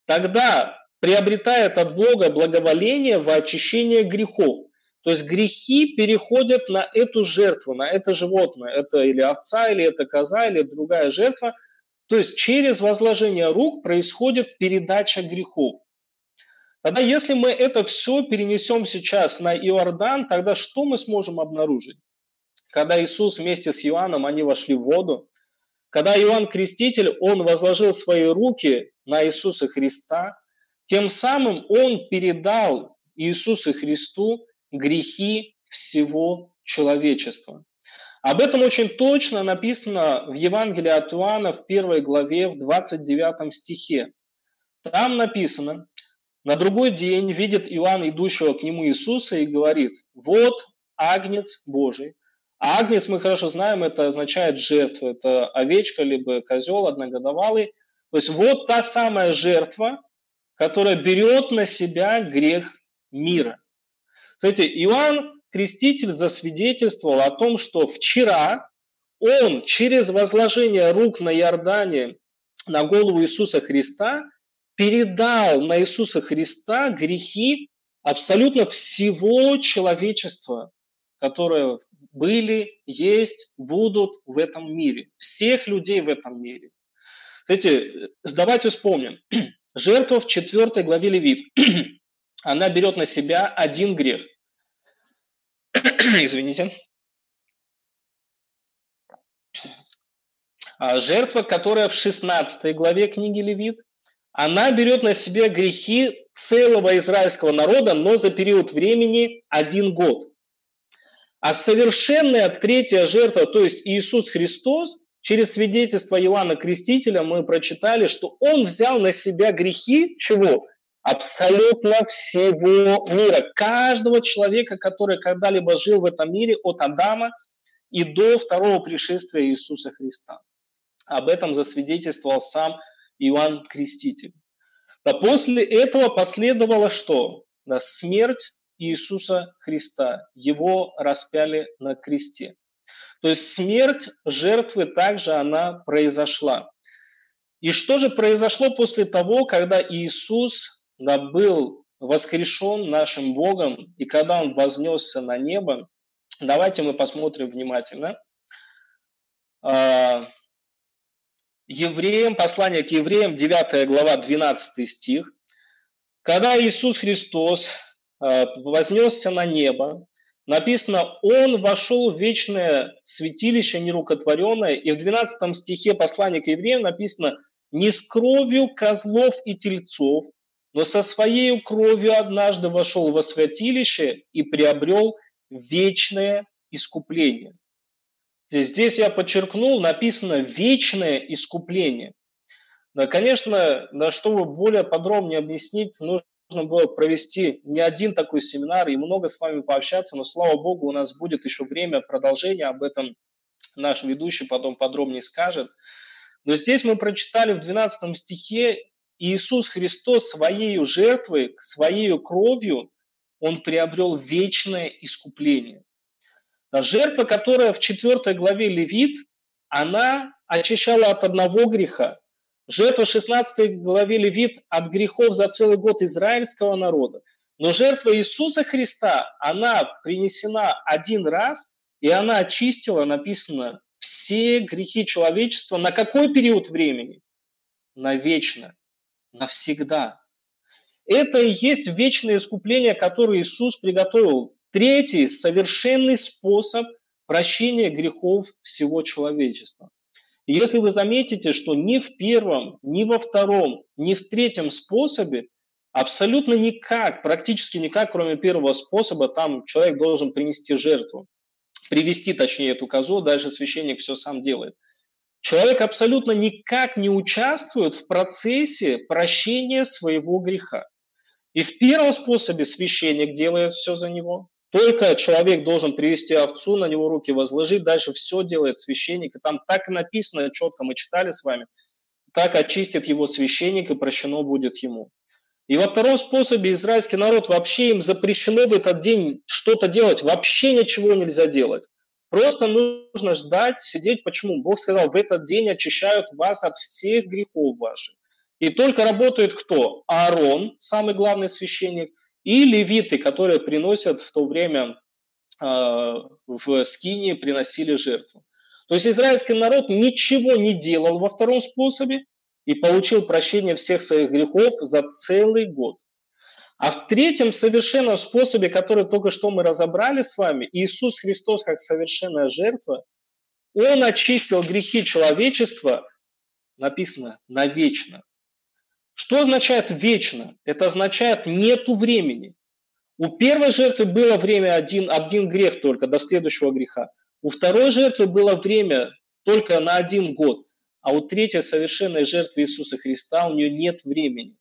тогда приобретает от Бога благоволение в очищение грехов. То есть грехи переходят на эту жертву, на это животное. Это или овца, или это коза, или другая жертва. То есть через возложение рук происходит передача грехов. Тогда если мы это все перенесем сейчас на Иордан, тогда что мы сможем обнаружить? Когда Иисус вместе с Иоанном, они вошли в воду, когда Иоанн Креститель, он возложил свои руки на Иисуса Христа, тем самым он передал Иисусу Христу грехи всего человечества. Об этом очень точно написано в Евангелии от Иоанна в первой главе, в 29 стихе. Там написано, на другой день видит Иоанн идущего к нему Иисуса и говорит, вот Агнец Божий. А Агнец, мы хорошо знаем, это означает жертва. Это овечка, либо козел одногодовалый. То есть вот та самая жертва, которая берет на себя грех мира. Смотрите, Иоанн Креститель засвидетельствовал о том, что вчера он через возложение рук на Иордане на голову Иисуса Христа передал на Иисуса Христа грехи абсолютно всего человечества, которое были, есть, будут в этом мире. Всех людей в этом мире. Знаете, давайте вспомним. Жертва в 4 главе Левит. Она берет на себя один грех. Извините. А жертва, которая в 16 главе книги Левит, она берет на себя грехи целого израильского народа, но за период времени один год. А совершенная третья жертва, то есть Иисус Христос, через свидетельство Иоанна Крестителя мы прочитали, что Он взял на себя грехи чего? Абсолютно всего мира, каждого человека, который когда-либо жил в этом мире от Адама и до второго пришествия Иисуса Христа. Об этом засвидетельствовал сам Иоанн Креститель. Да после этого последовало что? Да, смерть Иисуса Христа. Его распяли на кресте. То есть смерть жертвы также она произошла. И что же произошло после того, когда Иисус был воскрешен нашим Богом, и когда Он вознесся на небо, давайте мы посмотрим внимательно. А, евреям, послание к евреям, 9 глава, 12 стих. Когда Иисус Христос а, вознесся на небо, написано, Он вошел в вечное святилище нерукотворенное, и в 12 стихе послания к евреям написано, не с кровью козлов и тельцов, но со своей кровью однажды вошел во святилище и приобрел вечное искупление. Здесь я подчеркнул, написано «вечное искупление». Да, конечно, да, чтобы более подробнее объяснить, нужно было провести не один такой семинар и много с вами пообщаться, но, слава Богу, у нас будет еще время продолжения, об этом наш ведущий потом подробнее скажет. Но здесь мы прочитали в 12 стихе Иисус Христос своей жертвой, своей кровью, Он приобрел вечное искупление. Жертва, которая в 4 главе Левит, она очищала от одного греха. Жертва в 16 главе Левит от грехов за целый год израильского народа. Но жертва Иисуса Христа, она принесена один раз, и она очистила, написано, все грехи человечества. На какой период времени? На вечно навсегда. Это и есть вечное искупление, которое Иисус приготовил. Третий совершенный способ прощения грехов всего человечества. Если вы заметите, что ни в первом, ни во втором, ни в третьем способе абсолютно никак, практически никак, кроме первого способа, там человек должен принести жертву, привести, точнее, эту козу, дальше священник все сам делает – Человек абсолютно никак не участвует в процессе прощения своего греха. И в первом способе священник делает все за него. Только человек должен привести овцу, на него руки возложить, дальше все делает священник. И там так написано, четко мы читали с вами, так очистит его священник, и прощено будет ему. И во втором способе израильский народ вообще им запрещено в этот день что-то делать, вообще ничего нельзя делать. Просто нужно ждать, сидеть. Почему? Бог сказал, в этот день очищают вас от всех грехов ваших. И только работает кто? Аарон, самый главный священник, и левиты, которые приносят в то время э, в Скинии, приносили жертву. То есть израильский народ ничего не делал во втором способе и получил прощение всех своих грехов за целый год. А в третьем совершенном способе, который только что мы разобрали с вами, Иисус Христос как совершенная жертва, Он очистил грехи человечества, написано, навечно. Что означает вечно? Это означает нету времени. У первой жертвы было время один, один грех только до следующего греха. У второй жертвы было время только на один год. А у третьей совершенной жертвы Иисуса Христа у нее нет времени.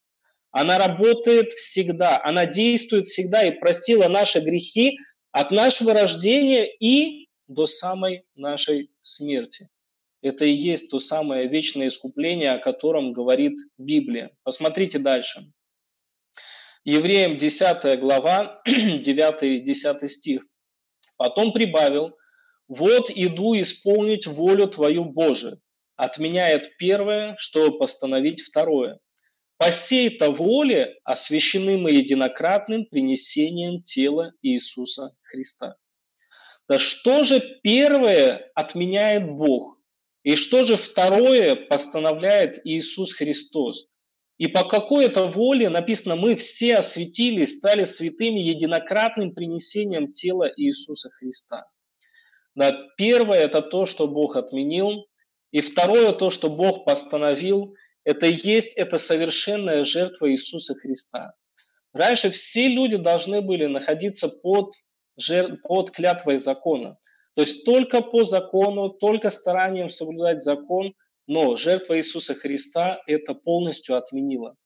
Она работает всегда, она действует всегда и простила наши грехи от нашего рождения и до самой нашей смерти. Это и есть то самое вечное искупление, о котором говорит Библия. Посмотрите дальше. Евреям 10 глава, 9 и 10 стих. «Потом прибавил, вот иду исполнить волю Твою Божию, отменяет первое, чтобы постановить второе. По сей-то воле освящены мы единократным принесением тела Иисуса Христа. Да что же первое отменяет Бог? И что же второе постановляет Иисус Христос? И по какой это воле написано, мы все осветились, стали святыми единократным принесением тела Иисуса Христа. Да, первое – это то, что Бог отменил, и второе – то, что Бог постановил – это и есть эта совершенная жертва Иисуса Христа. Раньше все люди должны были находиться под, жертв, под клятвой закона. То есть только по закону, только старанием соблюдать закон, но жертва Иисуса Христа это полностью отменила.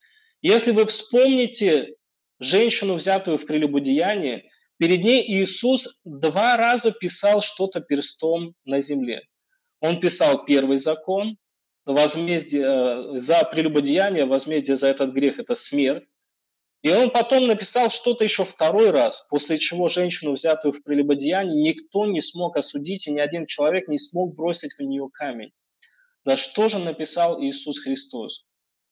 Если вы вспомните женщину, взятую в прелюбодеянии, перед ней Иисус два раза писал что-то перстом на земле. Он писал первый закон, возмездие, э, за прелюбодеяние, возмездие за этот грех – это смерть. И он потом написал что-то еще второй раз, после чего женщину, взятую в прелюбодеянии, никто не смог осудить, и ни один человек не смог бросить в нее камень. Да что же написал Иисус Христос?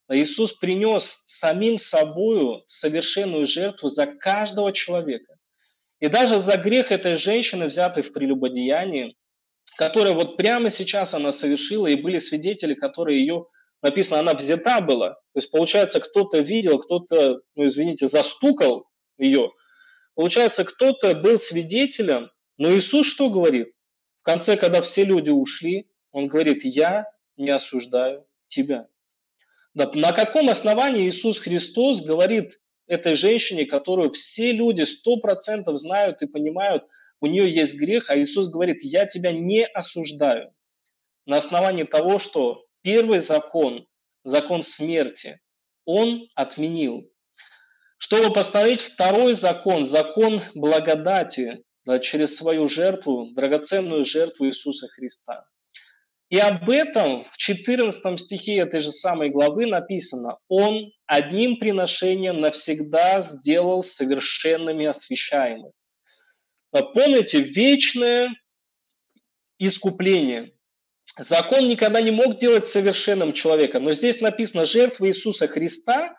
Да Иисус принес самим собою совершенную жертву за каждого человека. И даже за грех этой женщины, взятой в прелюбодеянии, которая вот прямо сейчас она совершила, и были свидетели, которые ее, написано, она взята была. То есть, получается, кто-то видел, кто-то, ну, извините, застукал ее. Получается, кто-то был свидетелем, но Иисус что говорит? В конце, когда все люди ушли, Он говорит, я не осуждаю тебя. Да, на каком основании Иисус Христос говорит этой женщине, которую все люди сто процентов знают и понимают, у нее есть грех, а Иисус говорит, я тебя не осуждаю. На основании того, что первый закон, закон смерти, он отменил. Чтобы постановить второй закон, закон благодати, да, через свою жертву, драгоценную жертву Иисуса Христа. И об этом в 14 стихе этой же самой главы написано, «Он одним приношением навсегда сделал совершенными освящаемых». Помните, вечное искупление. Закон никогда не мог делать совершенным человека, но здесь написано, жертва Иисуса Христа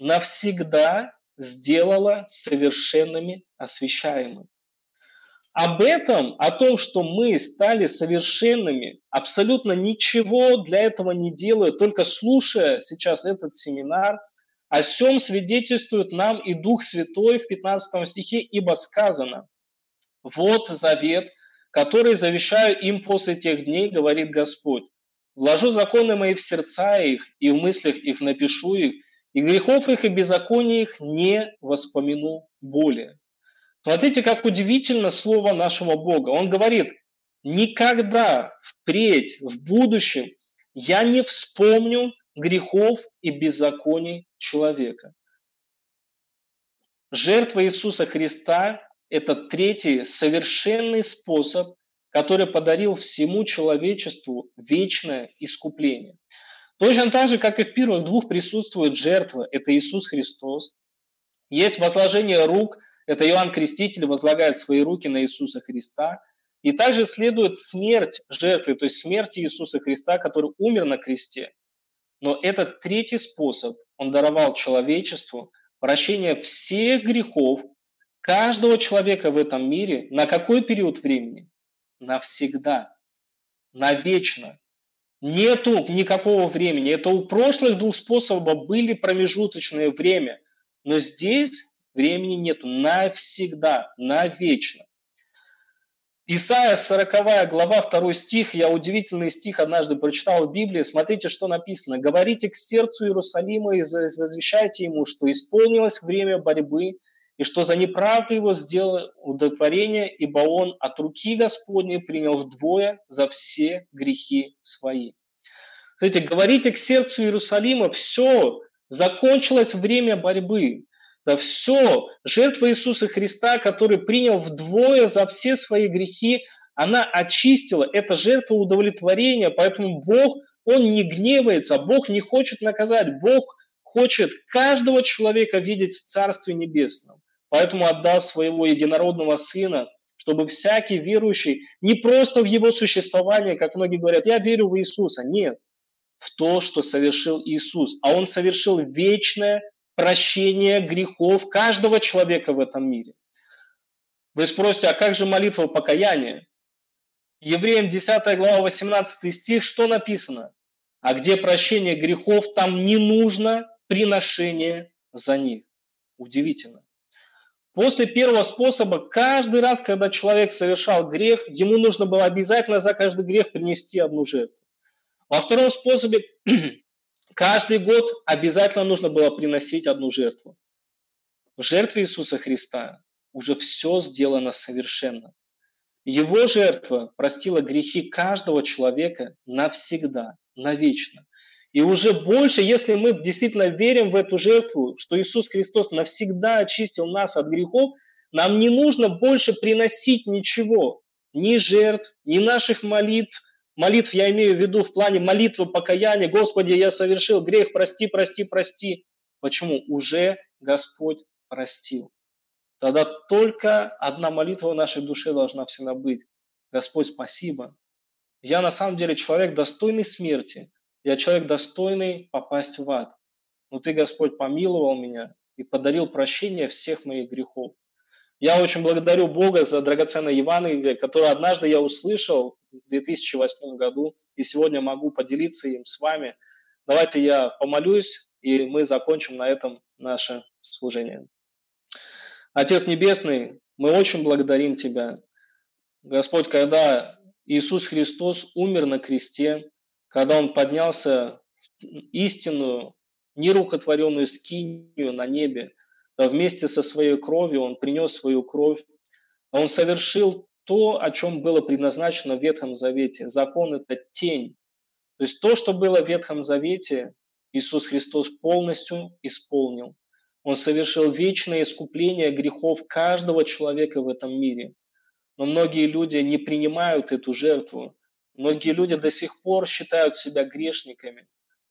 навсегда сделала совершенными освящаемыми. Об этом, о том, что мы стали совершенными, абсолютно ничего для этого не делая, только слушая сейчас этот семинар, о всем свидетельствует нам и Дух Святой в 15 стихе, ибо сказано, вот завет, который завещаю им после тех дней, говорит Господь. Вложу законы мои в сердца их, и в мыслях их напишу их, и грехов их и беззаконий их не воспомяну более. Смотрите, как удивительно слово нашего Бога. Он говорит, никогда впредь, в будущем я не вспомню грехов и беззаконий человека. Жертва Иисуса Христа это третий совершенный способ, который подарил всему человечеству вечное искупление. Точно так же, как и в первых двух присутствует жертва, это Иисус Христос. Есть возложение рук, это Иоанн Креститель возлагает свои руки на Иисуса Христа. И также следует смерть жертвы, то есть смерть Иисуса Христа, который умер на кресте. Но этот третий способ он даровал человечеству прощение всех грехов каждого человека в этом мире. На какой период времени? Навсегда, навечно. Нету никакого времени. Это у прошлых двух способов были промежуточное время. Но здесь времени нету навсегда, навечно. Исайя 40 глава 2 стих, я удивительный стих однажды прочитал в Библии, смотрите, что написано. «Говорите к сердцу Иерусалима и возвещайте ему, что исполнилось время борьбы, и что за неправду его сделал удовлетворение, ибо он от руки Господней принял вдвое за все грехи свои». Смотрите, говорите к сердцу Иерусалима, все, закончилось время борьбы. Да все, жертва Иисуса Христа, который принял вдвое за все свои грехи, она очистила. Это жертва удовлетворения, поэтому Бог, Он не гневается, Бог не хочет наказать, Бог хочет каждого человека видеть в Царстве Небесном. Поэтому отдал своего единородного Сына, чтобы всякий верующий не просто в Его существование, как многие говорят, я верю в Иисуса. Нет, в то, что совершил Иисус. А Он совершил вечное прощение грехов каждого человека в этом мире. Вы спросите, а как же молитва покаяния? Евреям 10 глава 18 стих, что написано? А где прощение грехов, там не нужно приношение за них. Удивительно. После первого способа, каждый раз, когда человек совершал грех, ему нужно было обязательно за каждый грех принести одну жертву. Во втором способе Каждый год обязательно нужно было приносить одну жертву. В жертве Иисуса Христа уже все сделано совершенно. Его жертва простила грехи каждого человека навсегда, навечно. И уже больше, если мы действительно верим в эту жертву, что Иисус Христос навсегда очистил нас от грехов, нам не нужно больше приносить ничего, ни жертв, ни наших молитв, Молитв я имею в виду в плане молитвы покаяния. Господи, я совершил грех, прости, прости, прости. Почему? Уже Господь простил. Тогда только одна молитва в нашей душе должна всегда быть. Господь, спасибо. Я на самом деле человек достойный смерти. Я человек достойный попасть в ад. Но Ты, Господь, помиловал меня и подарил прощение всех моих грехов. Я очень благодарю Бога за драгоценное Евангелие, которое однажды я услышал в 2008 году, и сегодня могу поделиться им с вами. Давайте я помолюсь, и мы закончим на этом наше служение. Отец Небесный, мы очень благодарим Тебя. Господь, когда Иисус Христос умер на кресте, когда Он поднялся истинную, нерукотворенную скинию на небе, вместе со своей кровью, Он принес свою кровь, Он совершил то, о чем было предназначено в Ветхом Завете. Закон – это тень. То есть то, что было в Ветхом Завете, Иисус Христос полностью исполнил. Он совершил вечное искупление грехов каждого человека в этом мире. Но многие люди не принимают эту жертву. Многие люди до сих пор считают себя грешниками.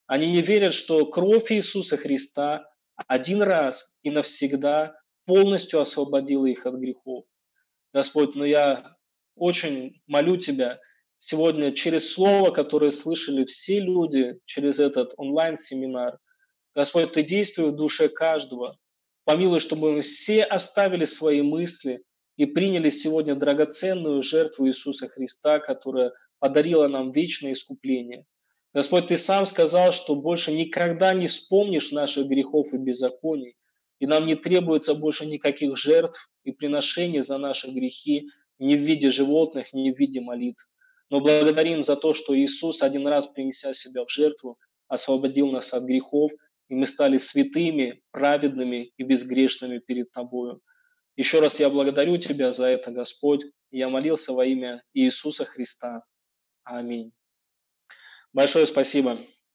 Они не верят, что кровь Иисуса Христа один раз и навсегда полностью освободила их от грехов. Господь, но ну я очень молю Тебя сегодня через слово, которое слышали все люди через этот онлайн-семинар. Господь, Ты действуй в душе каждого. Помилуй, чтобы мы все оставили свои мысли и приняли сегодня драгоценную жертву Иисуса Христа, которая подарила нам вечное искупление. Господь, Ты сам сказал, что больше никогда не вспомнишь наших грехов и беззаконий, и нам не требуется больше никаких жертв и приношений за наши грехи ни в виде животных, ни в виде молитв. Но благодарим за то, что Иисус, один раз принеся себя в жертву, освободил нас от грехов, и мы стали святыми, праведными и безгрешными перед Тобою. Еще раз я благодарю Тебя за это, Господь. Я молился во имя Иисуса Христа. Аминь. Большое спасибо.